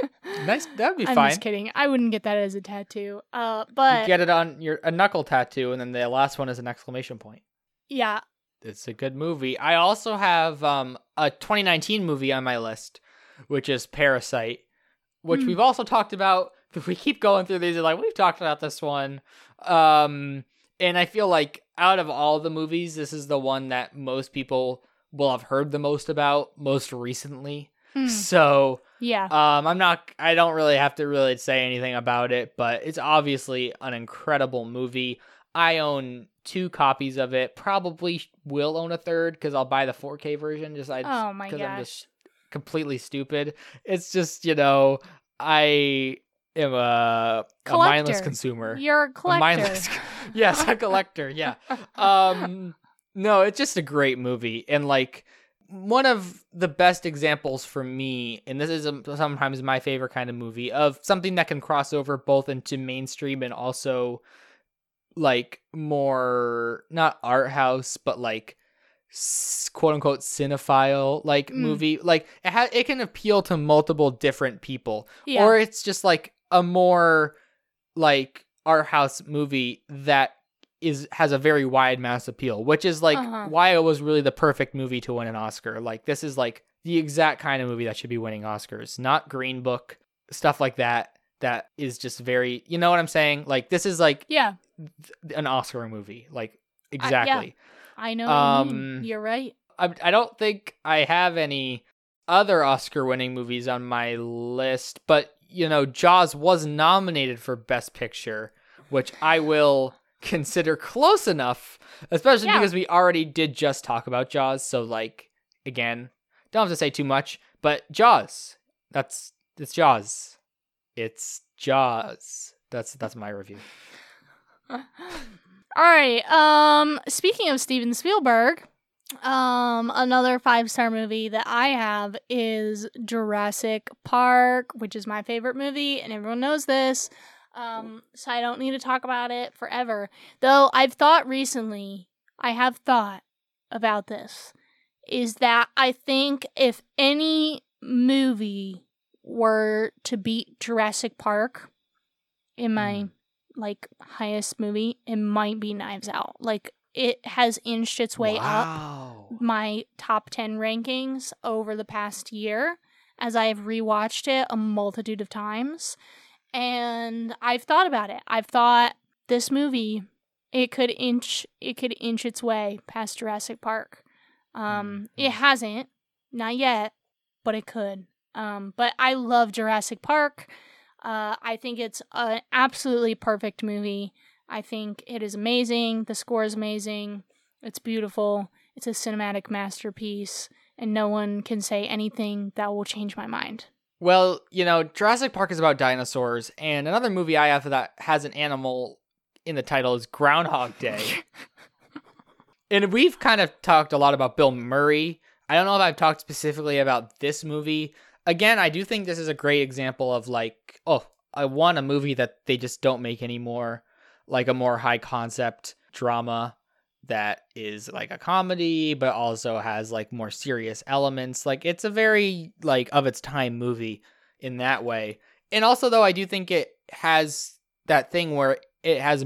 Speaker 2: nice that'd be (laughs)
Speaker 1: I'm
Speaker 2: fine
Speaker 1: just kidding. I wouldn't get that as a tattoo. Uh,
Speaker 2: you
Speaker 1: but
Speaker 2: get it on your a knuckle tattoo and then the last one is an exclamation point
Speaker 1: yeah,
Speaker 2: it's a good movie i also have um a 2019 movie on my list which is parasite which
Speaker 1: Hmm.
Speaker 2: we've also talked about we keep going through these and like we've talked about this one. Um and I feel like out of all the movies, this is the one that most people will have heard the most about most recently.
Speaker 1: Hmm.
Speaker 2: So
Speaker 1: Yeah.
Speaker 2: um, I'm not. I don't really have to really say anything about it, but it's obviously an incredible movie. I own two copies of it. Probably will own a third because I'll buy the 4K version. Just I.
Speaker 1: oh my gosh.
Speaker 2: I'm just completely stupid. It's just you know I am a, a mindless consumer.
Speaker 1: You're a
Speaker 2: A
Speaker 1: collector.
Speaker 2: mindless. (laughs) yes, a collector. Yeah. (laughs) Um. No, it's just a great movie, and like one of the best examples for me, and this is um sometimes my favorite kind of movie of something that can cross over both into mainstream and also like more not art house, but like quote unquote cinephile like
Speaker 1: Mm.
Speaker 2: movie. Like it ha- it can appeal to multiple different people,
Speaker 1: yeah.
Speaker 2: or it's just like a more like art house movie that is has a very wide mass appeal, which is like
Speaker 1: Uh-huh.
Speaker 2: why it was really the perfect movie to win an Oscar. Like this is like the exact kind of movie that should be winning Oscars, not Green Book stuff like that. That is just very, you know what I'm saying? Like this is like
Speaker 1: yeah.
Speaker 2: th- an Oscar movie, like exactly.
Speaker 1: I know. what you mean.
Speaker 2: Um,
Speaker 1: You're right.
Speaker 2: I, I don't think I have any other Oscar winning movies on my list, but you know, Jaws was nominated for Best Picture, which I will consider close enough, especially
Speaker 1: Yeah.
Speaker 2: because we already did just talk about Jaws. So, like, again, don't have to say too much, but Jaws. That's it's Jaws. It's Jaws. That's that's my review. (laughs)
Speaker 1: All right. Um, speaking of Steven Spielberg, um, another five star movie that I have is Jurassic Park, which is my favorite movie, and everyone knows this. Um, so I don't need to talk about it forever. Though I've thought recently, I have thought about this, is that I think if any movie were to beat Jurassic Park in my
Speaker 2: Mm.
Speaker 1: like highest movie, it might be Knives Out. Like it has inched its way up my top 10 rankings over the past year as I have rewatched it a multitude of times. And I've thought about it. I've thought this movie it could inch it could inch its way past Jurassic Park. Um it
Speaker 2: Mhm.
Speaker 1: hasn't, not yet, but it could. Um but I love Jurassic Park. Uh I think it's an absolutely perfect movie. I think it is amazing. The score is amazing. It's beautiful. It's a cinematic masterpiece, and no one can say anything that will change my mind.
Speaker 2: Well, you know, Jurassic Park is about dinosaurs, and another movie I have that has an animal in the title is Groundhog Day. (laughs) and we've kind of talked a lot about Bill Murray. I don't know if I've talked specifically about this movie. Again, I do think this is a great example of like, oh, I want a movie that they just don't make anymore, like a more high concept drama that is like a comedy but also has like more serious elements. Like it's a very like of its time movie in that way. And also though I do think it has that thing where it has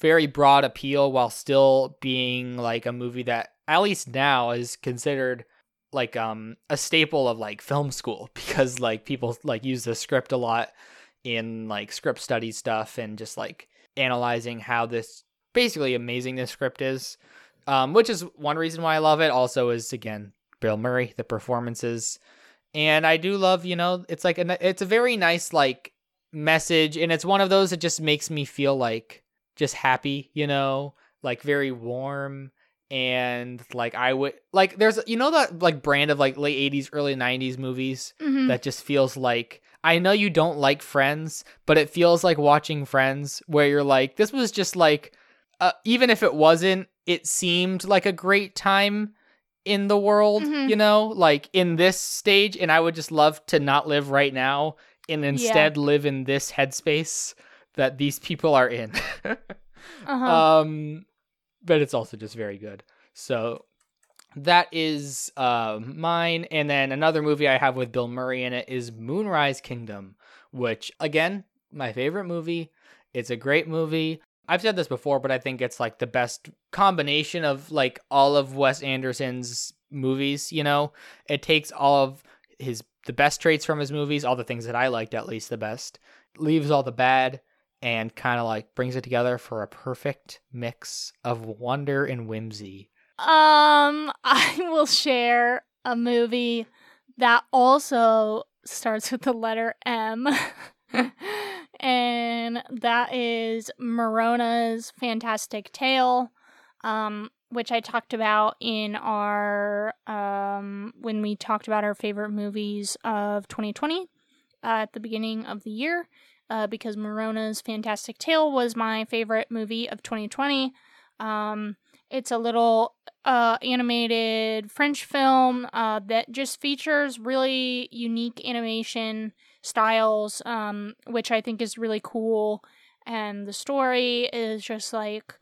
Speaker 2: very broad appeal while still being like a movie that at least now is considered like um a staple of like film school (laughs) because like people like use the script a lot in like script study stuff and just like analyzing how this basically amazing this script is um which is one reason why I love it. Also is again Bill Murray the performances. And I do love you know it's like a, it's a very nice like message. And it's one of those that just makes me feel like just happy you know like very warm. And like I would like there's you know that like brand of like late 80s early 90s movies
Speaker 1: Mhm.
Speaker 2: that just feels like I know you don't like Friends, but it feels like watching Friends where you're like this was just like uh, even if it wasn't, it seemed like a great time in the world,
Speaker 1: Mhm.
Speaker 2: you know, like in this stage and I would just love to not live right now and instead live in this headspace that these people are in. (laughs)
Speaker 1: Uh-huh.
Speaker 2: Um, but it's also just very good. So that is uh, mine. And then another movie I have with Bill Murray in it is Moonrise Kingdom, which again, my favorite movie. It's a great movie. I've said this before, but I think it's like the best combination of like all of Wes Anderson's movies, you know? It takes all of his the best traits from his movies, all the things that I liked at least the best, leaves all the bad and kind of like brings it together for a perfect mix of wonder and whimsy.
Speaker 1: Um, (laughs) I will share a movie that also starts with the letter M. (laughs) (laughs) and that is Marona's Fantastic Tale, um, which I talked about in our um, when we talked about our favorite movies of 2020 uh, at the beginning of the year. Uh, because Marona's Fantastic Tale was my favorite movie of 2020. Um, it's a little uh, animated French film uh, that just features really unique animation styles, um, which I think is really cool. And the story is just like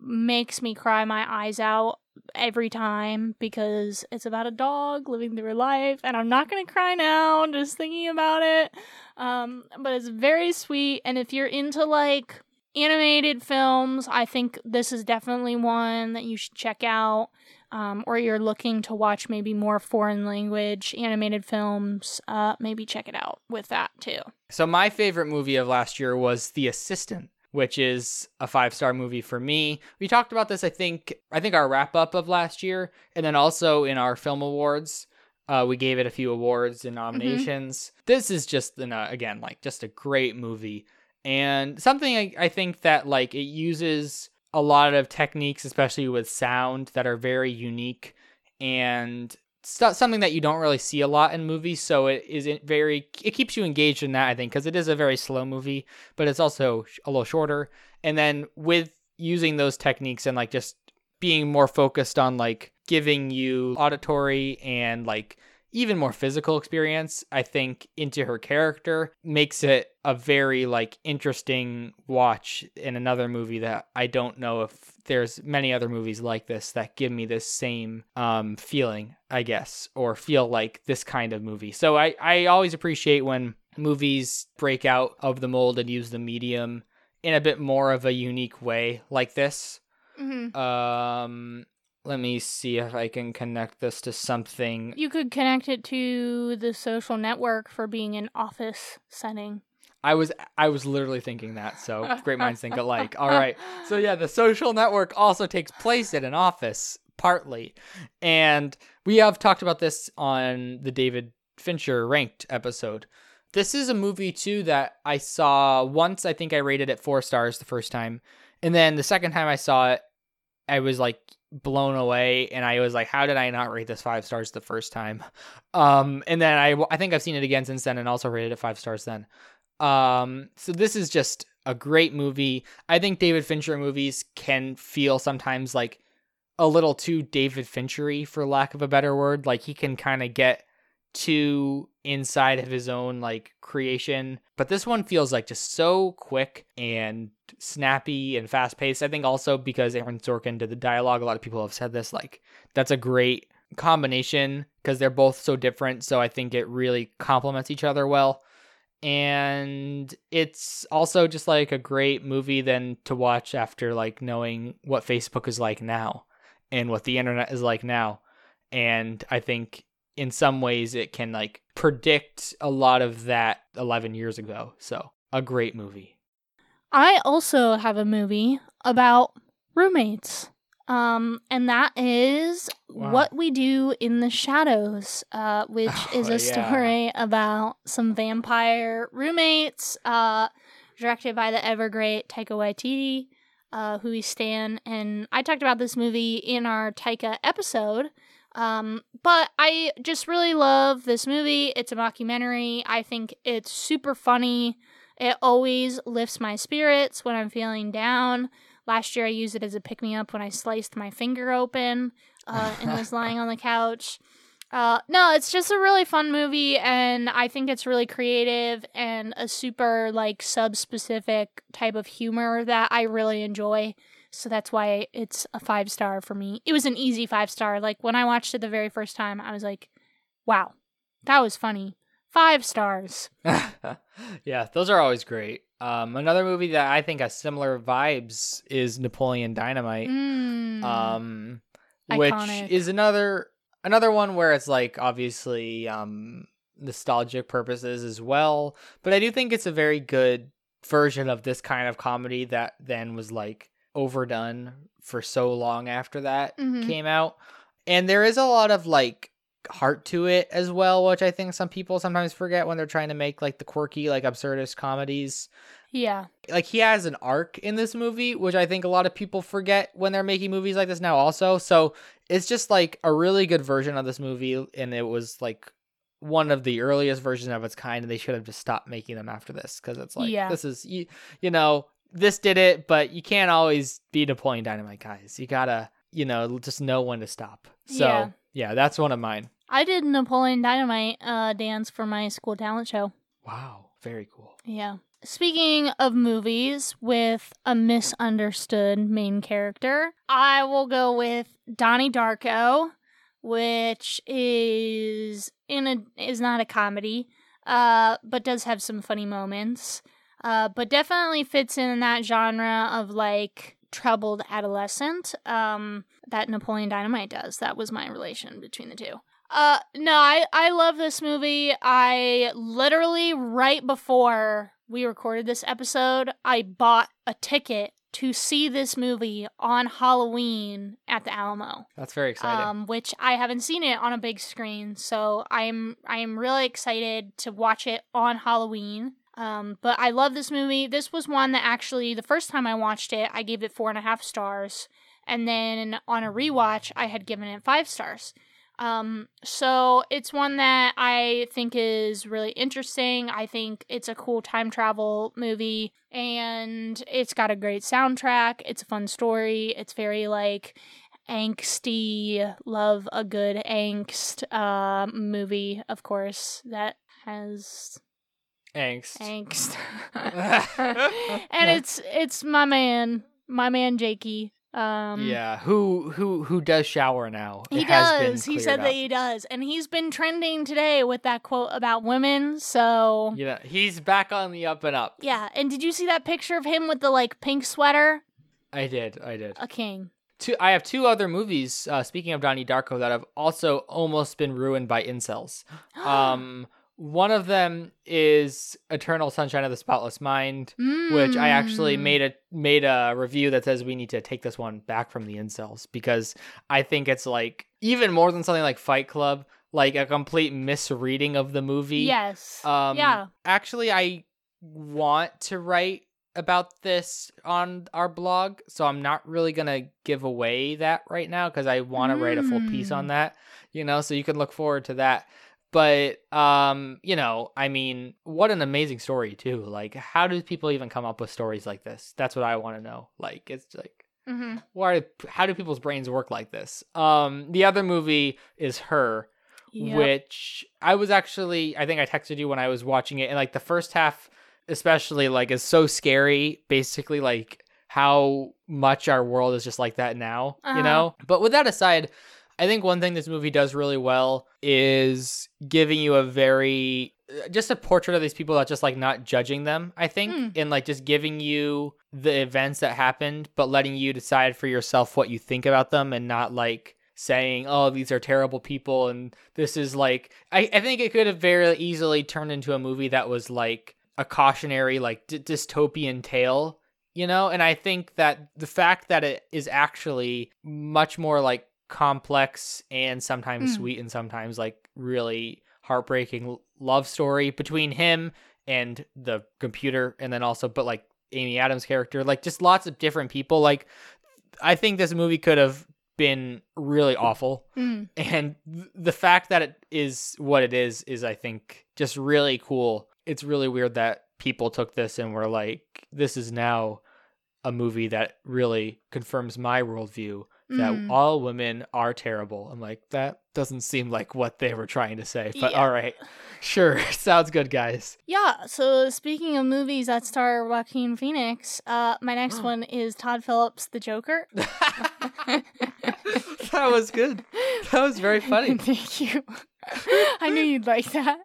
Speaker 1: makes me cry my eyes out every time because it's about a dog living through life and i'm not gonna cry now just thinking about it um, but it's very sweet and if you're into like animated films, I think this is definitely one that you should check out. Um, or you're looking to watch maybe more foreign language animated films, uh, maybe check it out with that too.
Speaker 2: So, my favorite movie of last year was The Assistant. Which is a five star movie for me. We talked about this, I think, I think our wrap up of last year, and then also in our film awards. Uh, we gave it a few awards and nominations. Mm-hmm. This is just, an, uh, again, like just a great movie and something I, I think that like it uses a lot of techniques especially with sound that are very unique and st- something that you don't really see a lot in movies so it is very it keeps you engaged in that i think because it is a very slow movie but it's also a little shorter. And then with using those techniques and like just being more focused on like giving you auditory and like even more physical experience, I think, into her character makes it a very like interesting watch in another movie that I don't know if there's many other movies like this that give me this same um, feeling, I guess, or feel like this kind of movie. So I, I always appreciate when movies break out of the mold and use the medium in a bit more of a unique way like this. Mm-hmm. Um, let me see if I can connect this to something.
Speaker 1: You could connect it to the social network for being an office setting.
Speaker 2: I was I was literally thinking that. So great minds think alike. All right. (laughs) So yeah, the social network also takes place at an office partly. And we have talked about this on the David Fincher ranked episode. This is a movie too that I saw once. I think I rated it 4 stars the first time. And then the second time I saw it, I was like blown away and I was like how did I not rate this 5 stars the first time? Um and then I I think I've seen it again since then and also rated it 5 stars then. Um so this is just a great movie. I think David Fincher movies can feel sometimes like a little too David Finchery for lack of a better word. Like he can kind of get too inside of his own like creation. But this one feels like just so quick and snappy and fast paced i think also because aaron sorkin did the dialogue a lot of people have said this like that's a great combination because they're both so different so i think it really complements each other well and it's also just like a great movie then to watch after like knowing what facebook is like now and what the internet is like now and i think in some ways it can like predict a lot of that 11 years ago. So, a great movie.
Speaker 1: I also have a movie about roommates. Um, and that is wow. What We Do in the Shadows, uh, which oh, (laughs) is a yeah. story about some vampire roommates, uh, directed by the ever great Taika Waititi, uh, who we stand. And I talked about this movie in our Taika episode. Um, but I just really love this movie. It's a mockumentary. I think it's super funny. It always lifts my spirits when I'm feeling down. Last year, I used it as a pick me up when I sliced my finger open uh, and was lying on the (laughs) couch. Uh, no, it's just a really fun movie, and I think it's really creative and a super like sub specific type of humor that I really enjoy. So that's why it's a five star for me. It was an easy five star. Like when I watched it the very first time, I was like, wow, that was funny. Five stars. (laughs)
Speaker 2: yeah, those are always great. Um, another movie that I think has similar vibes is Napoleon Dynamite. Mm, um, which is another another one where it's like obviously um nostalgic purposes as well. But I do think it's a very good version of this kind of comedy that then was like overdone for so long after that
Speaker 1: Mhm.
Speaker 2: came out. And there is a lot of like heart to it as well, which I think some people sometimes forget when they're trying to make like the quirky, like absurdist comedies.
Speaker 1: Yeah.
Speaker 2: Like he has an arc in this movie, which I think a lot of people forget when they're making movies like this now also. So it's just like a really good version of this movie and it was like one of the earliest versions of its kind and they should have just stopped making them after this because it's like
Speaker 1: Yeah.
Speaker 2: this is you, you know this did it but you can't always be napoleon dynamite guys you gotta you know just know when to stop so
Speaker 1: Yeah.
Speaker 2: Yeah, that's one of mine
Speaker 1: I did Napoleon Dynamite uh, dance for my school talent show.
Speaker 2: wow very cool
Speaker 1: Yeah. Speaking of movies with a misunderstood main character, I will go with Donnie Darko, which is in a is not a comedy, uh, but does have some funny moments. Uh, but definitely fits in that genre of like troubled adolescent um, that Napoleon Dynamite does. That was my relation between the two. Uh, no, I I love this movie. I literally right before we recorded this episode, I bought a ticket to see this movie on Halloween at the Alamo.
Speaker 2: that's very exciting
Speaker 1: Um, which I haven't seen it on a big screen, so I'm I'm really excited to watch it on Halloween. Um, but I love this movie. This was one that actually the first time I watched it, I gave it four and a half stars, and then on a rewatch, I had given it five stars. Um, so it's one that I think is really interesting. I think it's a cool time travel movie and it's got a great soundtrack. It's a fun story. It's very like angsty, love a good angst uh, movie, of course, that has
Speaker 2: angst
Speaker 1: angst. (laughs) and it's it's my man, my man Jakey. Um
Speaker 2: yeah who who who does shower now
Speaker 1: he does. He said
Speaker 2: up.
Speaker 1: that he does. And he's been trending today with that quote about women. So,
Speaker 2: yeah he's back on the up and up
Speaker 1: yeah. And did you see that picture of him with the like pink sweater?
Speaker 2: i did i did
Speaker 1: A king.
Speaker 2: two I have two other movies. Uh, speaking of Donnie Darko, that have also almost been ruined by incels. (gasps) Um, one of them is Eternal Sunshine of the Spotless Mind, which I actually
Speaker 1: Mm.
Speaker 2: made a made a review that says we need to take this one back from the incels because I think it's like even more than something like Fight Club, like a complete misreading of the movie.
Speaker 1: Yes.
Speaker 2: Um,
Speaker 1: yeah.
Speaker 2: Actually, I want to write about this on our blog, so I'm not really gonna give away that right now because I want to write a full piece on
Speaker 1: Mm.
Speaker 2: that. You know, so you can look forward to that. But um, you know, I mean, what an amazing story too. Like, how do people even come up with stories like this? That's what I want to know. Like, it's like
Speaker 1: hmm
Speaker 2: why how do people's brains work like this um the other movie is her
Speaker 1: Yep.
Speaker 2: which i was actually i think i texted you when i was watching it and like the first half especially like is so scary basically like how much our world is just like that now
Speaker 1: Uh-huh.
Speaker 2: you know but with that aside i think one thing this movie does really well is giving you a very just a portrait of these people that's just like not judging them i think
Speaker 1: Mm.
Speaker 2: and like just giving you the events that happened but letting you decide for yourself what you think about them and not like saying oh these are terrible people and this is like i, I think it could have very easily turned into a movie that was like a cautionary like d- dystopian tale you know and i think that the fact that it is actually much more like complex and sometimes
Speaker 1: Mm.
Speaker 2: sweet and sometimes like really heartbreaking love story between him and the computer and then also but like Amy Adams character like just lots of different people like I think this movie could have been really awful
Speaker 1: Mm.
Speaker 2: and th- the fact that it is what it is is I think just really cool. It's really weird that people took this and were like this is now a movie that really confirms my worldview that
Speaker 1: Mm.
Speaker 2: all women are terrible. I'm like, that doesn't seem like what they were trying to say. But
Speaker 1: Yeah.
Speaker 2: all right. Sure. (laughs) Sounds good, guys.
Speaker 1: Yeah, so speaking of movies that star Joaquin Phoenix, uh, my next one is Todd Phillips' The Joker. (laughs) (laughs)
Speaker 2: that was good. That was very funny.
Speaker 1: Thank you. I knew you'd like that.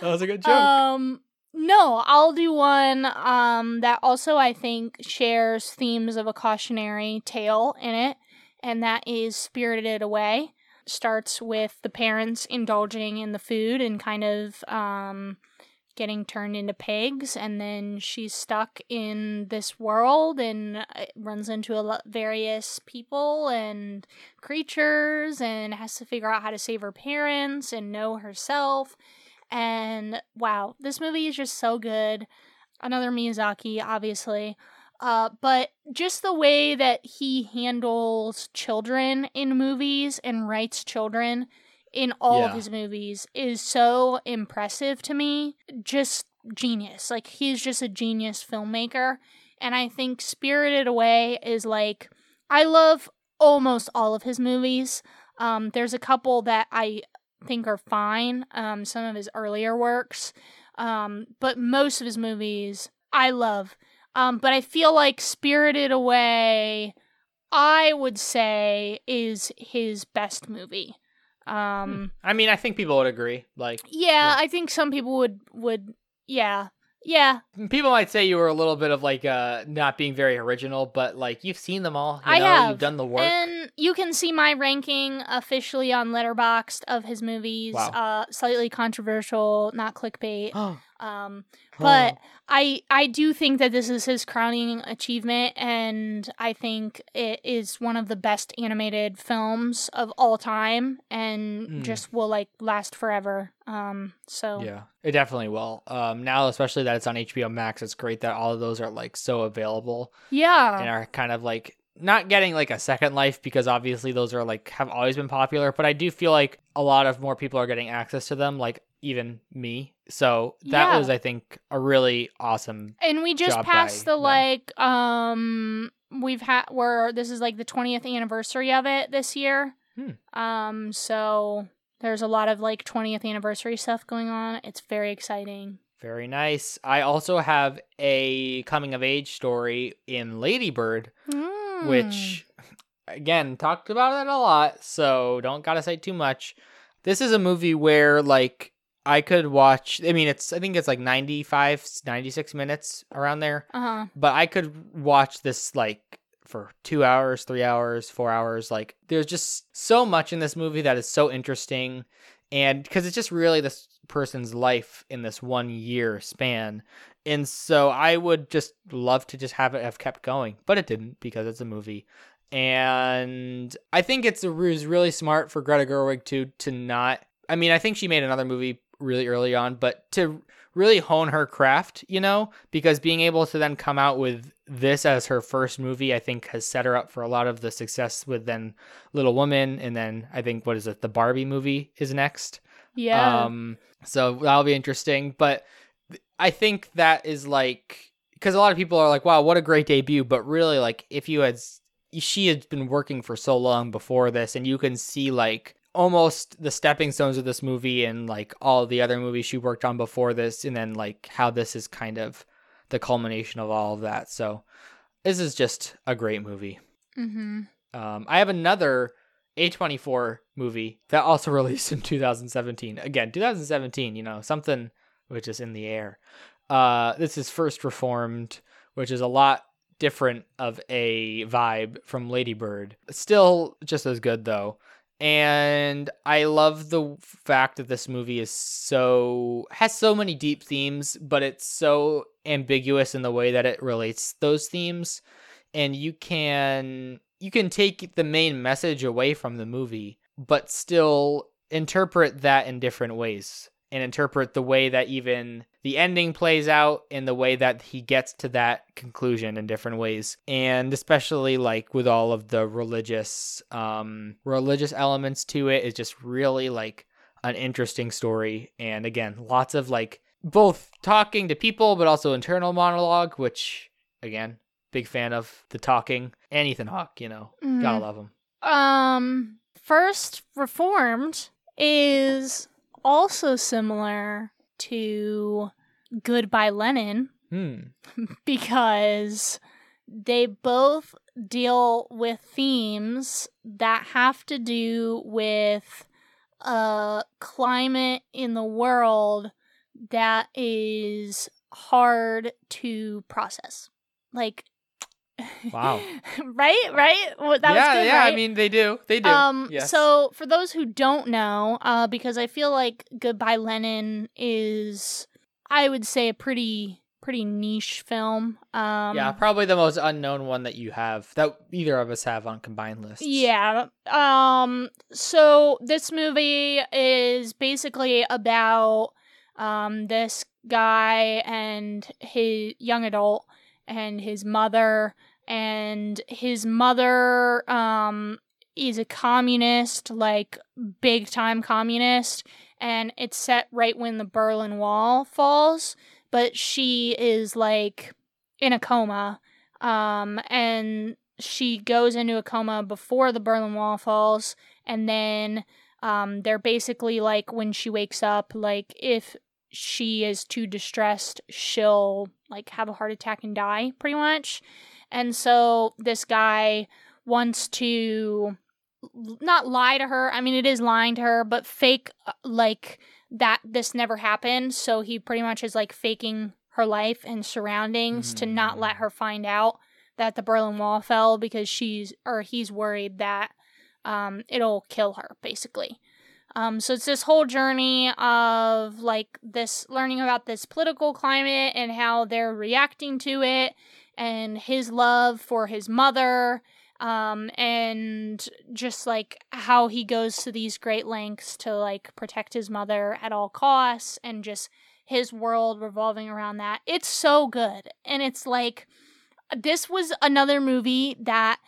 Speaker 2: That was a good joke.
Speaker 1: Um, no, I'll do one um that also I think shares themes of a cautionary tale in it, and that is Spirited Away. starts with the parents indulging in the food and kind of um, getting turned into pigs, and then she's stuck in this world and runs into a lot various people and creatures, and has to figure out how to save her parents and know herself. And wow, this movie is just so good. Another Miyazaki, obviously. Uh, but just the way that he handles children in movies and writes children in all of his movies is so impressive to me. Just genius. Like he's just a genius filmmaker. And I think Spirited Away is like I love almost all of his movies. Um, there's a couple that I think are fine. Um, some of his earlier works. Um, but most of his movies I love. Um, but I feel like Spirited Away, I would say, is his best movie. Um,
Speaker 2: I mean, I think people would agree. Like,
Speaker 1: yeah,
Speaker 2: Yeah.
Speaker 1: I think some people would would yeah. Yeah,
Speaker 2: people might say you were a little bit of like uh not being very original, but like you've seen them all. You
Speaker 1: I
Speaker 2: know,
Speaker 1: have.
Speaker 2: You've done the work.
Speaker 1: and you can see my ranking officially on Letterboxd of his movies.
Speaker 2: Wow.
Speaker 1: Uh, slightly controversial, not clickbait. (gasps) (gasps) Um, but I I do think that this is his crowning achievement, and I think it is one of the best animated films of all time, and
Speaker 2: Mm.
Speaker 1: just will like last forever. Um, so
Speaker 2: Yeah, it definitely will. Um, now, especially that it's on HBO Max, it's great that all of those are like so available
Speaker 1: yeah,
Speaker 2: and are kind of like not getting like a second life because obviously those are like have always been popular. But I do feel like a lot of more people are getting access to them, like even me. So that
Speaker 1: Yeah.
Speaker 2: was, I think, a really awesome.
Speaker 1: and we just passed the
Speaker 2: them.
Speaker 1: like um we've had where this is like the 20th anniversary of it this year
Speaker 2: Hmm.
Speaker 1: um so there's a lot of like 20th anniversary stuff going on it's very exciting
Speaker 2: Very nice. I also have a coming of age story in Ladybird,
Speaker 1: Mm.
Speaker 2: Which again talked about it a lot so don't gotta say too much. This is a movie where like i could watch i mean it's i think it's like 95 96 minutes around there
Speaker 1: uh-huh.
Speaker 2: but i could watch this like for two hours three hours four hours like there's just so much in this movie that is so interesting and because it's just really this person's life in this one year span and so i would just love to just have it have kept going but it didn't because it's a movie and i think it's a, it was really smart for greta gerwig to to not i mean i think she made another movie really early on but to really hone her craft you know because being able to then come out with this as her first movie i think has set her up for a lot of the success with then little woman and then i think what is it the barbie movie is next
Speaker 1: yeah
Speaker 2: um, so that'll be interesting. But I think that is like because a lot of people are like, "Wow, what a great debut!" But really, like, if you had, she had been working for so long before this, and you can see like almost the stepping stones of this movie and like all the other movies she worked on before this, and then like how this is kind of the culmination of all of that. So this is just a great movie.
Speaker 1: mm-hmm
Speaker 2: Um, I have another A24 movie that also (laughs) released in 2017. Again, 2017, you know, something which is in the air. Uh, this is First Reformed, which is a lot different of a vibe from Ladybird. Still just as good though. And I love the fact that this movie is so has so many deep themes, but it's so ambiguous in the way that it relates those themes and you can you can take the main message away from the movie but still interpret that in different ways and interpret the way that even the ending plays out and the way that he gets to that conclusion in different ways. And especially like with all of the religious um religious elements to it is just really like an interesting story. And again lots of like both talking to people but also internal monologue which again big fan of the talking. And ethan hawke you know gotta love him.
Speaker 1: Um, First Reformed is also similar to Goodbye Lenin
Speaker 2: hmm (laughs)
Speaker 1: because they both deal with themes that have to do with a climate in the world that is hard to process. Like
Speaker 2: Wow. (laughs)
Speaker 1: right, right. Well, that
Speaker 2: yeah,
Speaker 1: was good,
Speaker 2: yeah.
Speaker 1: right?
Speaker 2: I mean, they do. They do.
Speaker 1: Um,
Speaker 2: yes.
Speaker 1: so for those who don't know, uh, because I feel like Goodbye Lenin is, I would say, a pretty pretty niche film. Um,
Speaker 2: yeah, probably the most unknown one that you have that either of us have on combined lists.
Speaker 1: Yeah. Um so this movie is basically about um this guy and his young adult and his mother and his mother um is a communist like big time communist and it's set right when the Berlin Wall falls but she is like in a coma um and she goes into a coma before the Berlin Wall falls, and then um, they're basically like when she wakes up, like if she is too distressed, she'll like have a heart attack and die, pretty much. And so this guy wants to not lie to her. I mean, it is lying to her, but fake uh, like that this never happened. So he pretty much is like faking her life and surroundings to not let her find out that the Berlin Wall fell because she's or he's worried that um, it'll kill her, basically. Um, so it's this whole journey of like this learning about this political climate and how they're reacting to it, and his love for his mother, um, and just like how he goes to these great lengths to like protect his mother at all costs, and just his world revolving around that. It's so good, and it's like this was another movie that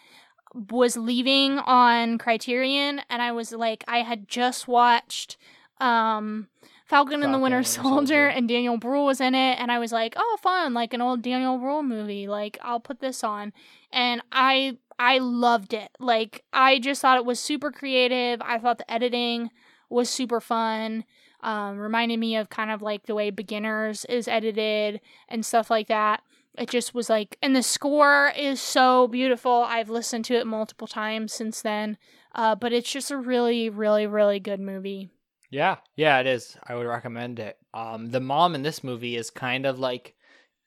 Speaker 1: was leaving on Criterion, and I was like, I had just watched um, Falcon, and the Winter
Speaker 2: Winter
Speaker 1: Soldier,
Speaker 2: Soldier.
Speaker 1: and Daniel Bruhl was in it, and I was like, oh, fun, like an old Daniel Bruhl movie. Like, I'll put this on, and I I loved it. Like, I just thought it was super creative. I thought the editing was super fun. Um, reminded me of kind of like the way Beginners is edited and stuff like that it just was like and the score is so beautiful i've listened to it multiple times since then uh, but it's just a really really really good movie
Speaker 2: Yeah, yeah, it is. I would recommend it. Um, the mom in this movie is kind of like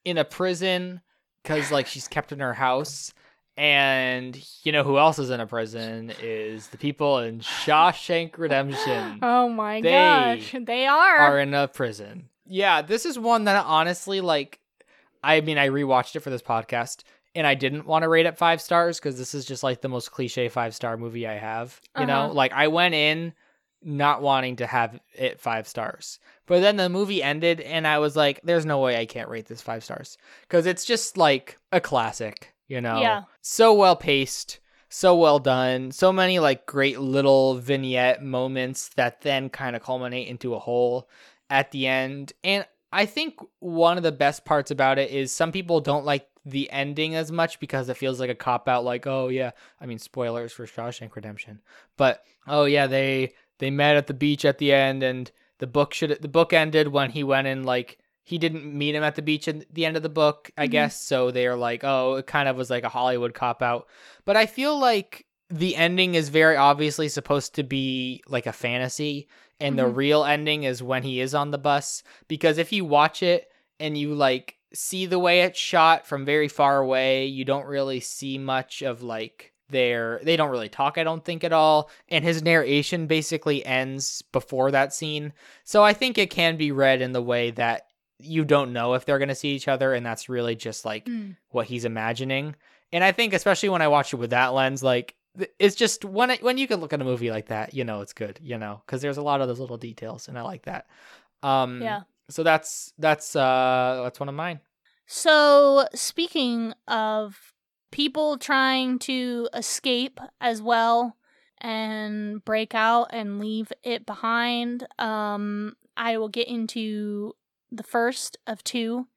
Speaker 2: in a prison because like she's kept in her house, and you know who else is in a prison is the people in Shawshank Redemption
Speaker 1: oh my
Speaker 2: They
Speaker 1: gosh they are,
Speaker 2: are in a prison. Yeah, this is one that honestly like. I mean, I rewatched it for this podcast, and I didn't want to rate it five stars because this is just like the most cliche five star movie I have. You know,
Speaker 1: Uh-huh.
Speaker 2: like I went in not wanting to have it five stars, but then the movie ended, and I was like, "There's no way I can't rate this five stars because it's just like a classic." You know,
Speaker 1: Yeah.
Speaker 2: so well paced. So well done. So many like great little vignette moments that then kind of culminate into a whole at the end. And I think one of the best parts about it is some people don't like the ending as much because it feels like a cop out like oh yeah i mean spoilers for shawshank redemption but oh yeah they they met at the beach at the end and the book should the book ended when he went in like he didn't meet him at the beach at the end of the book i
Speaker 1: Mhm.
Speaker 2: guess so they're like oh it kind of was like a hollywood cop out but i feel like the ending is very obviously supposed to be like a fantasy and the
Speaker 1: Mhm.
Speaker 2: real ending is when he is on the bus because if you watch it and you like see the way it's shot from very far away you don't really see much of like their they don't really talk i don't think at all and his narration basically ends before that scene. So i think it can be read in the way that you don't know if they're going to see each other and that's really just like
Speaker 1: Mm.
Speaker 2: what he's imagining. And i think especially when i watch it with that lens like it's just when it, when you can look at a movie like that you know it's good you know because there's a lot of those little details and i like that. Um
Speaker 1: yeah.
Speaker 2: so that's that's uh that's one of mine.
Speaker 1: So speaking of people trying to escape as well and break out and leave it behind. Um i will get into the first of two.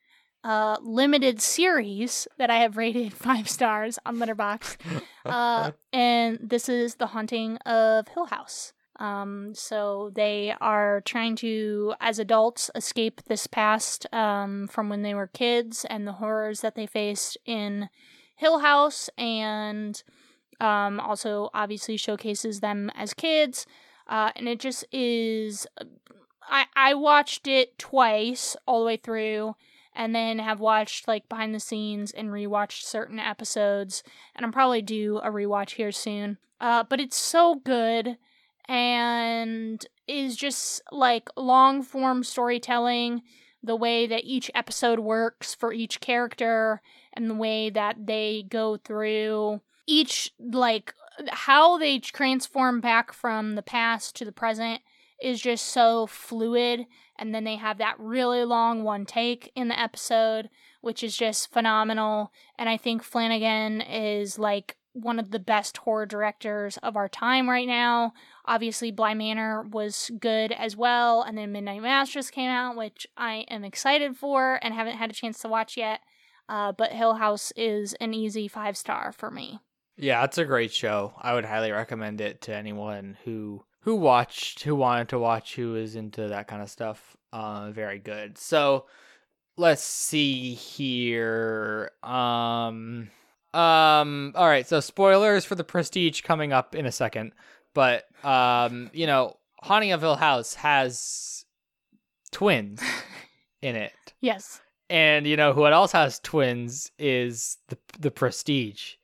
Speaker 1: Uh limited series that i have (laughs) rated five stars on Letterboxd (laughs) uh and this is the haunting of hill house. Um so they are trying to as adults escape this past um from when they were kids and the horrors that they faced in hill house and um also obviously showcases them as kids uh and it just is I I watched it twice all the way through and then have watched like behind the scenes and rewatched certain episodes. And I'm probably due a rewatch here soon. Uh, but it's so good and is just like long form storytelling, the way that each episode works for each character, and the way that they go through each like how they transform back from the past to the present is just so fluid. And then they have that really long one take in the episode which is just phenomenal. And i think flanagan is like one of the best horror directors of our time right now. Obviously bly manor was good as well. And then midnight mass just came out which i am excited for and haven't had a chance to watch yet uh, but hill house is an easy five star for me
Speaker 2: Yeah, it's a great show. I would highly recommend it to anyone who who watched, who wanted to watch, who is into that kind of stuff. Uh, very good. So let's see here. Um, um. All right. So spoilers for the Prestige coming up in a second, but um, you know, Haunting of Hill House has twins (laughs) in it.
Speaker 1: yes
Speaker 2: And you know who else has twins is the the Prestige.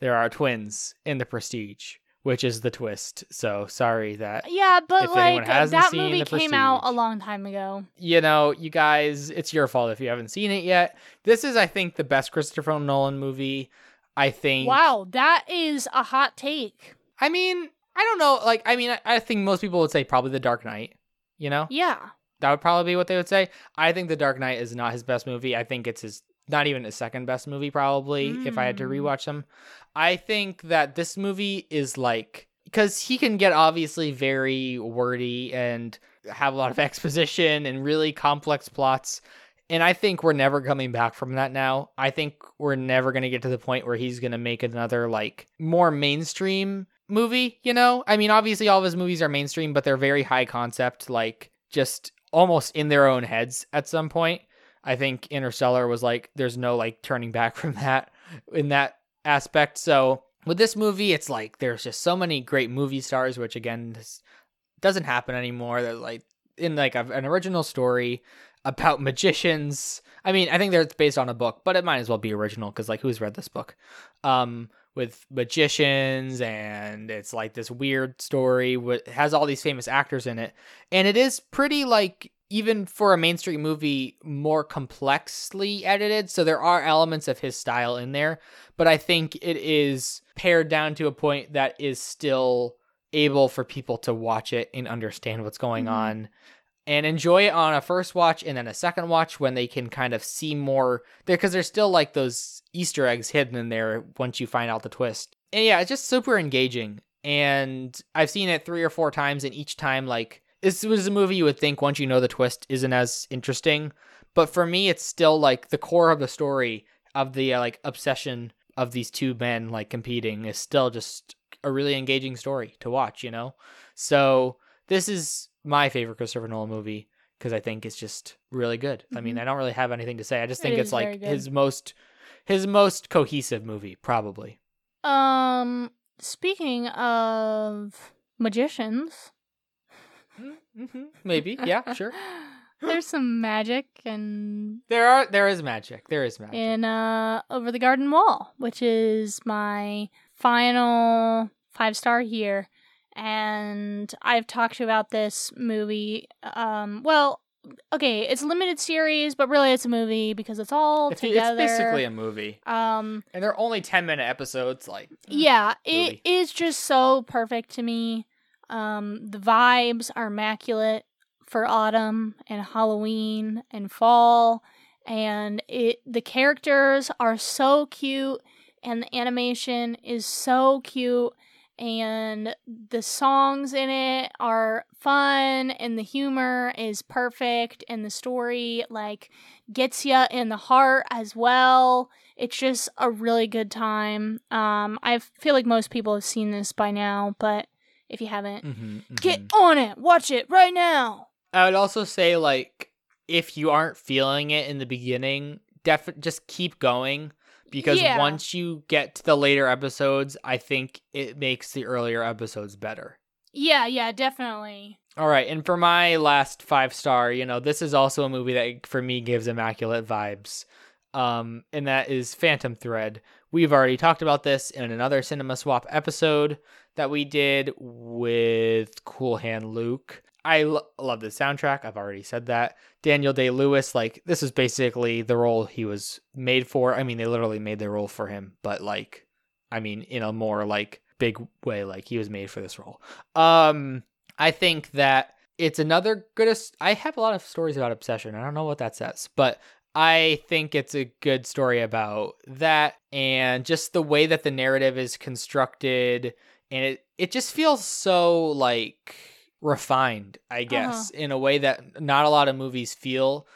Speaker 2: There are twins in the Prestige, which is the twist. So sorry that
Speaker 1: Yeah, but
Speaker 2: If anyone
Speaker 1: like
Speaker 2: hasn't
Speaker 1: that
Speaker 2: seen
Speaker 1: movie
Speaker 2: The
Speaker 1: came out a long time ago.
Speaker 2: you know you guys. It's your fault if you haven't seen it yet. This is, I think, the best Christopher Nolan movie. I think.
Speaker 1: Wow, that is a hot take.
Speaker 2: I mean, I don't know. Like, I mean, I, I think most people would say probably The Dark Knight. You know,
Speaker 1: Yeah.
Speaker 2: That would probably be what they would say. I think The Dark Knight is not his best movie. I think it's his not even his second best movie probably if I had to
Speaker 1: Mm.
Speaker 2: rewatch them. I think that this movie is like cuz he can get obviously very wordy and have a lot of (laughs) exposition and really complex plots. And I think we're never coming back from that now. I think we're never going to get to the point where he's going to make another like more mainstream movie, you know? I mean, obviously all of his movies are mainstream, but they're very high concept like just almost in their own heads at some point. I think Interstellar was like there's no like turning (laughs) back from that in that aspect. So with this movie, it's like there's just so many great movie stars, which again doesn't happen anymore. They're like in like a, an original story about (laughs) magicians. I mean, I think they're it's based on a book, but it might as well be original because like who's read this book? Um, with magicians and it's like this weird story with has all these famous actors in it, and it is pretty like even for a mainstream movie more complexly edited. So there are elements of his style in there but i think it is pared down to a point that is still able for people to watch it and understand what's going
Speaker 1: Mhm.
Speaker 2: on and enjoy it on a first watch and then a second watch when they can kind of see more there because there's still like those easter eggs hidden in there once you find out the twist. And yeah it's just super engaging and i've seen it three or four times and each time like this was a movie you would think once you know the twist isn't as interesting but for me it's still like the core of the story of the uh, like obsession of these two men like competing is still just a really engaging story to watch you know? So this is my favorite christopher nolan movie because i think it's just really good. I mean
Speaker 1: Mhm.
Speaker 2: i don't really have anything to say. I just think
Speaker 1: is
Speaker 2: it's like his most his most cohesive movie probably.
Speaker 1: Um speaking of magicians,
Speaker 2: mm-hmm. maybe. Yeah sure. (laughs)
Speaker 1: There's some magic and
Speaker 2: there are there is magic. There is magic.
Speaker 1: in uh over the garden wall, which is my final five star here. And I've talked to you about this movie. Um, well, okay, it's a limited series, but really it's a movie because it's all
Speaker 2: If-
Speaker 1: together.
Speaker 2: it's basically a movie
Speaker 1: um,
Speaker 2: and they're only 10 minute episodes like
Speaker 1: yeah,
Speaker 2: movie.
Speaker 1: it is just so perfect to me. Um, the vibes are immaculate for autumn and Halloween and fall, and it the characters are so cute, and the animation is so cute, and the songs in it are fun, and the humor is perfect, and the story like gets you in the heart as well it's just a really good time. Um, I feel like most people have seen this by now, but if you haven't,
Speaker 2: Mhm,
Speaker 1: get
Speaker 2: mhm.
Speaker 1: on it. Watch it right now.
Speaker 2: I would also say like if you aren't feeling it in the beginning, def just keep going because
Speaker 1: Yeah.
Speaker 2: once you get to the later episodes, I think it makes the earlier episodes better.
Speaker 1: Yeah, yeah, definitely.
Speaker 2: All right, and for my last five star, you know, this is also a movie that for me gives immaculate vibes. Um, and that is Phantom Thread. We've already talked about this in another Cinema Swap episode that we did with Cool Hand Luke. I lo- love the soundtrack. I've already said that. Daniel Day Lewis, like, this is basically the role he was made for. I mean, they literally made the role for him, but like, I mean, in a more like big way, like he was made for this role. Um, I think that it's another good. I have a lot of stories about obsession. I don't know what that says, but I think it's a good story about that and just the way that the narrative is constructed and it it just feels so like refined, I guess, uh-huh. in a way that not a lot of movies feel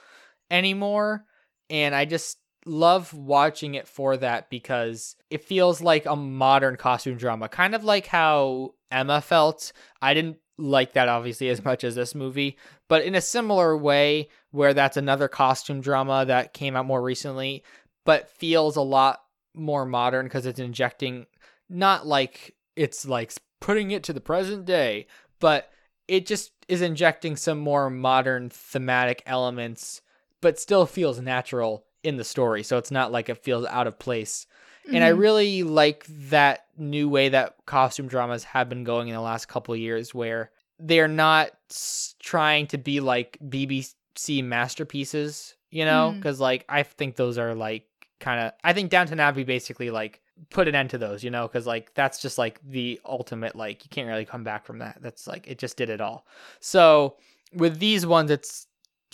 Speaker 2: anymore. And I just love watching it for that because it feels like a modern costume drama, kind of like how Emma felt. I didn't like that obviously as much as this movie, but in a similar way, where that's another costume drama that came out more recently, but feels a lot more modern because it's injecting not like it's like putting it to the present day, but it just is injecting some more modern thematic elements, but still feels natural in the story. So it's not like it feels out of place. Mm-hmm. And I mm-hmm. really like that new way that costume dramas have been going in the last couple years where they're not trying to be like BBC masterpieces, you know? Because, mm. like, I think those are like kind of, I think Downton Abbey basically like put an end to those, you know, because like that's just like the ultimate, like you can't really come back from that. That's like it just did it all. So with these ones, it's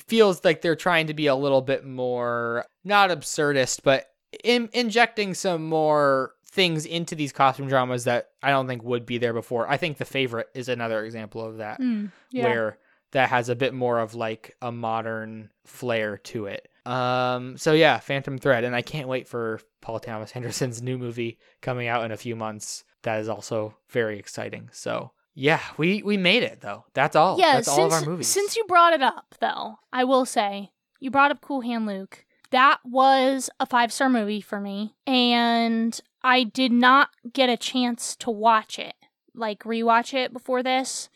Speaker 2: feels like they're trying to be a little bit more not absurdist, but in, injecting some more things into these costume dramas that I don't think would be there before. I think the favorite is another example of that, mm, yeah. where that has a bit more of like a modern flair to it. Um, so yeah, Phantom Thread, and I can't wait for Paul Thomas Anderson's new movie coming out in a few months. That is also very exciting. So yeah, we we made it though. That's all. Yeah, That's
Speaker 1: since,
Speaker 2: all of our movies.
Speaker 1: Since you brought it up though, I will say you brought up Cool Hand Luke. That was a five star movie for me, and I did not get a chance to watch it, like rewatch it before this.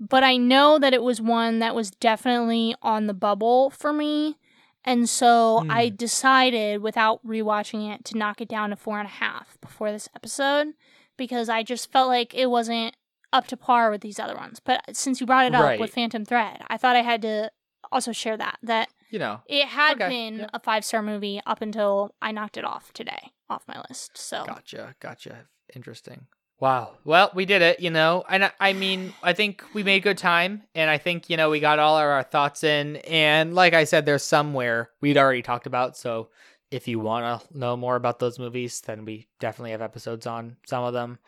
Speaker 1: But I know that it was one that was definitely on the bubble for me and so mm. I decided without rewatching it to knock it down to four and a half before this episode because I just felt like it wasn't up to par with these other ones. But since you brought it up right. with Phantom Thread, I thought I had to also share that that
Speaker 2: you know
Speaker 1: it had okay. been yeah. a five star movie up until I knocked it off today off my list. So
Speaker 2: gotcha, gotcha, interesting. Wow. Well, we did it, you know. And I, mean, I think we made good time. And I think, you know, we got all of our thoughts in. And like I said, there's somewhere we'd already talked about. So if you want to know more about those movies, then we definitely have episodes on some of them.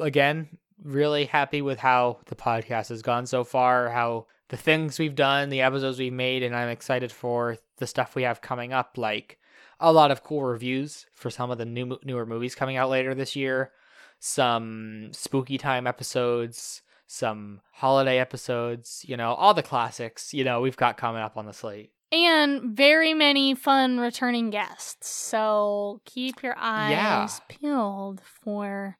Speaker 2: Again, really happy with how the podcast has gone so far, how the things we've done, the episodes we've made. And I'm excited for the stuff we have coming up, like a lot of cool reviews for some of the new newer movies coming out later this year some spooky time episodes, some holiday episodes, you know, all the classics, you know, we've got coming up on the slate.
Speaker 1: And very many fun returning guests. So keep your eyes yeah. peeled for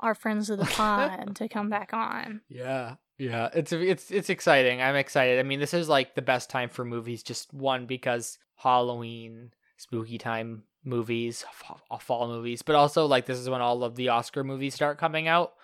Speaker 1: our friends of the (laughs) pod to come back on.
Speaker 2: Yeah. Yeah, it's it's it's exciting. I'm excited. I mean, this is like the best time for movies just one because Halloween, spooky time movies, fall movies, but also like this is when all of the Oscar movies start coming out.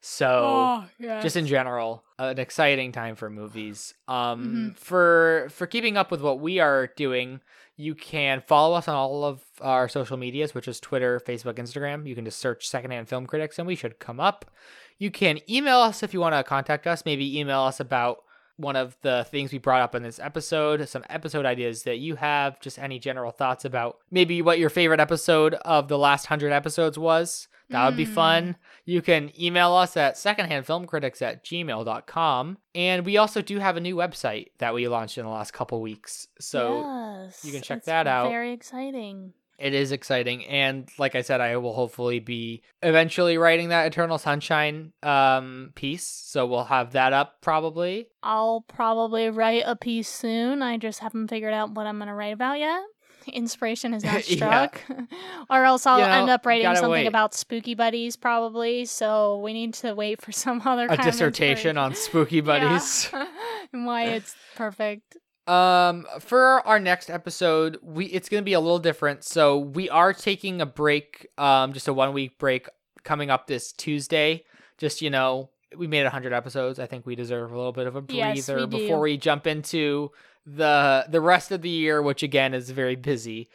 Speaker 2: So oh, yes. just in general, an exciting time for movies. Um mm-hmm. for for keeping up with what we are doing, you can follow us on all of our social medias, which is Twitter, Facebook, Instagram. You can just search Secondhand Film Critics and we should come up. You can email us if you want to contact us, maybe email us about one of the things we brought up in this episode, some episode ideas that you have, just any general thoughts about maybe what your favorite episode of the last 100 episodes was. That would be fun. Mm. You can email us at secondhandfilmcritics at gmail.com. And we also do have a new website that we launched in the last couple weeks. So yes, you can check that out.
Speaker 1: Very exciting
Speaker 2: it is exciting and like i said i will hopefully be eventually writing that eternal sunshine um piece so we'll have that up probably
Speaker 1: i'll probably write a piece soon i just haven't figured out what i'm going to write about yet (laughs) inspiration has not (laughs)
Speaker 2: Yeah.
Speaker 1: struck. (laughs) or else I'll
Speaker 2: You know,
Speaker 1: end up writing something
Speaker 2: wait.
Speaker 1: about spooky buddies probably. So we need to wait for some other
Speaker 2: A dissertation on spooky buddies.
Speaker 1: Yeah. and why it's perfect.
Speaker 2: Um, for our next episode, we it's gonna be a little different. So we are taking a break, um, just a one week break coming up this Tuesday. Just you know, we made hundred episodes. I think we deserve a little bit of a breather
Speaker 1: Yes, we
Speaker 2: before we jump into the the rest of the year, which again is very busy.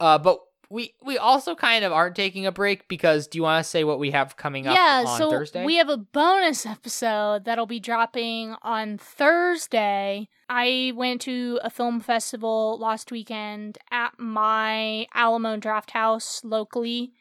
Speaker 2: Uh, but we we also kind of aren't taking a break because do you want to say what we have coming up
Speaker 1: yeah,
Speaker 2: on
Speaker 1: so
Speaker 2: Thursday?
Speaker 1: we have a bonus episode that'll be dropping on Thursday. I went to a film festival last weekend at my Alamo Drafthouse locally,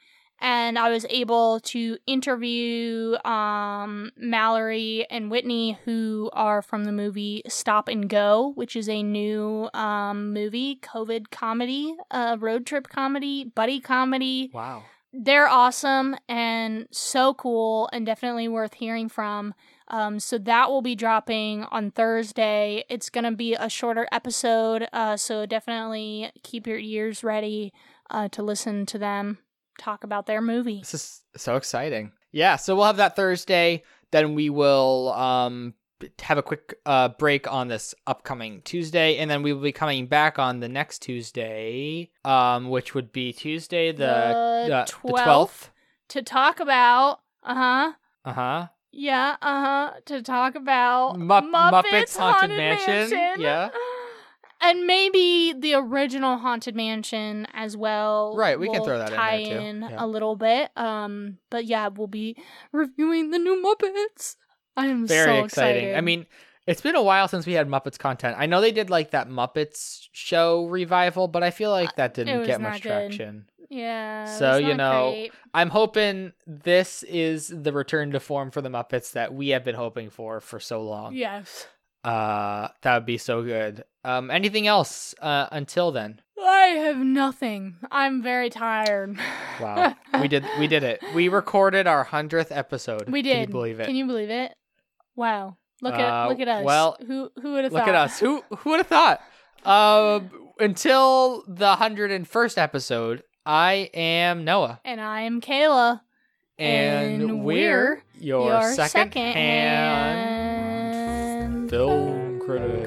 Speaker 1: and I was able to interview um, Mallory and Whitney, who are from the movie Stop and Go, which is a new um, movie, COVID comedy, uh, road trip comedy, buddy comedy
Speaker 2: wow.
Speaker 1: they're awesome and so cool and definitely worth hearing from. Um, so that will be dropping on Thursday. It's gonna be a shorter episode, uh, so definitely keep your ears ready uh, to listen to them talk about their movie.
Speaker 2: This is so exciting. Yeah, so we'll have that Thursday. Then we will um have a quick uh break on this upcoming Tuesday, and then we will be coming back on the next Tuesday, um, which would be Tuesday the
Speaker 1: The
Speaker 2: uh,
Speaker 1: 12th. To talk about, uh huh,
Speaker 2: Uh huh.
Speaker 1: yeah, uh huh, to talk about
Speaker 2: Mupp-
Speaker 1: Muppets,
Speaker 2: Muppets Haunted Mansion, yeah.
Speaker 1: And maybe the original Haunted Mansion as well.
Speaker 2: Right, we can throw that in
Speaker 1: tie
Speaker 2: there, too.
Speaker 1: in
Speaker 2: Yeah.
Speaker 1: a little bit. Um, but yeah, we'll be reviewing the new Muppets. I am
Speaker 2: Very
Speaker 1: so
Speaker 2: exciting.
Speaker 1: excited.
Speaker 2: I mean, it's been a while since we had Muppets content. I know they did like that Muppets show revival, but I feel like that didn't
Speaker 1: Uh,
Speaker 2: get much
Speaker 1: good.
Speaker 2: traction.
Speaker 1: yeah.
Speaker 2: So, you know,
Speaker 1: great.
Speaker 2: I'm hoping this is the return to form for the Muppets that we have been hoping for for so long.
Speaker 1: yes,
Speaker 2: Uh, that would be so good. Um, anything else? Uh, until then,
Speaker 1: I have nothing. I'm very tired.
Speaker 2: wow, we did we did it. We recorded our hundredth episode.
Speaker 1: We
Speaker 2: Can you
Speaker 1: did.
Speaker 2: believe it?
Speaker 1: Can you believe it? Wow. Look at
Speaker 2: Uh,
Speaker 1: look at us.
Speaker 2: well,
Speaker 1: who who would have thought?
Speaker 2: Look at us. Who who would have thought? Uh, until the hundred and first episode, I am Noah,
Speaker 1: And I am Kayla.
Speaker 2: and,
Speaker 1: And
Speaker 2: we're
Speaker 1: we're
Speaker 2: your,
Speaker 1: your
Speaker 2: second,
Speaker 1: second
Speaker 2: hand
Speaker 1: hand
Speaker 2: film critic.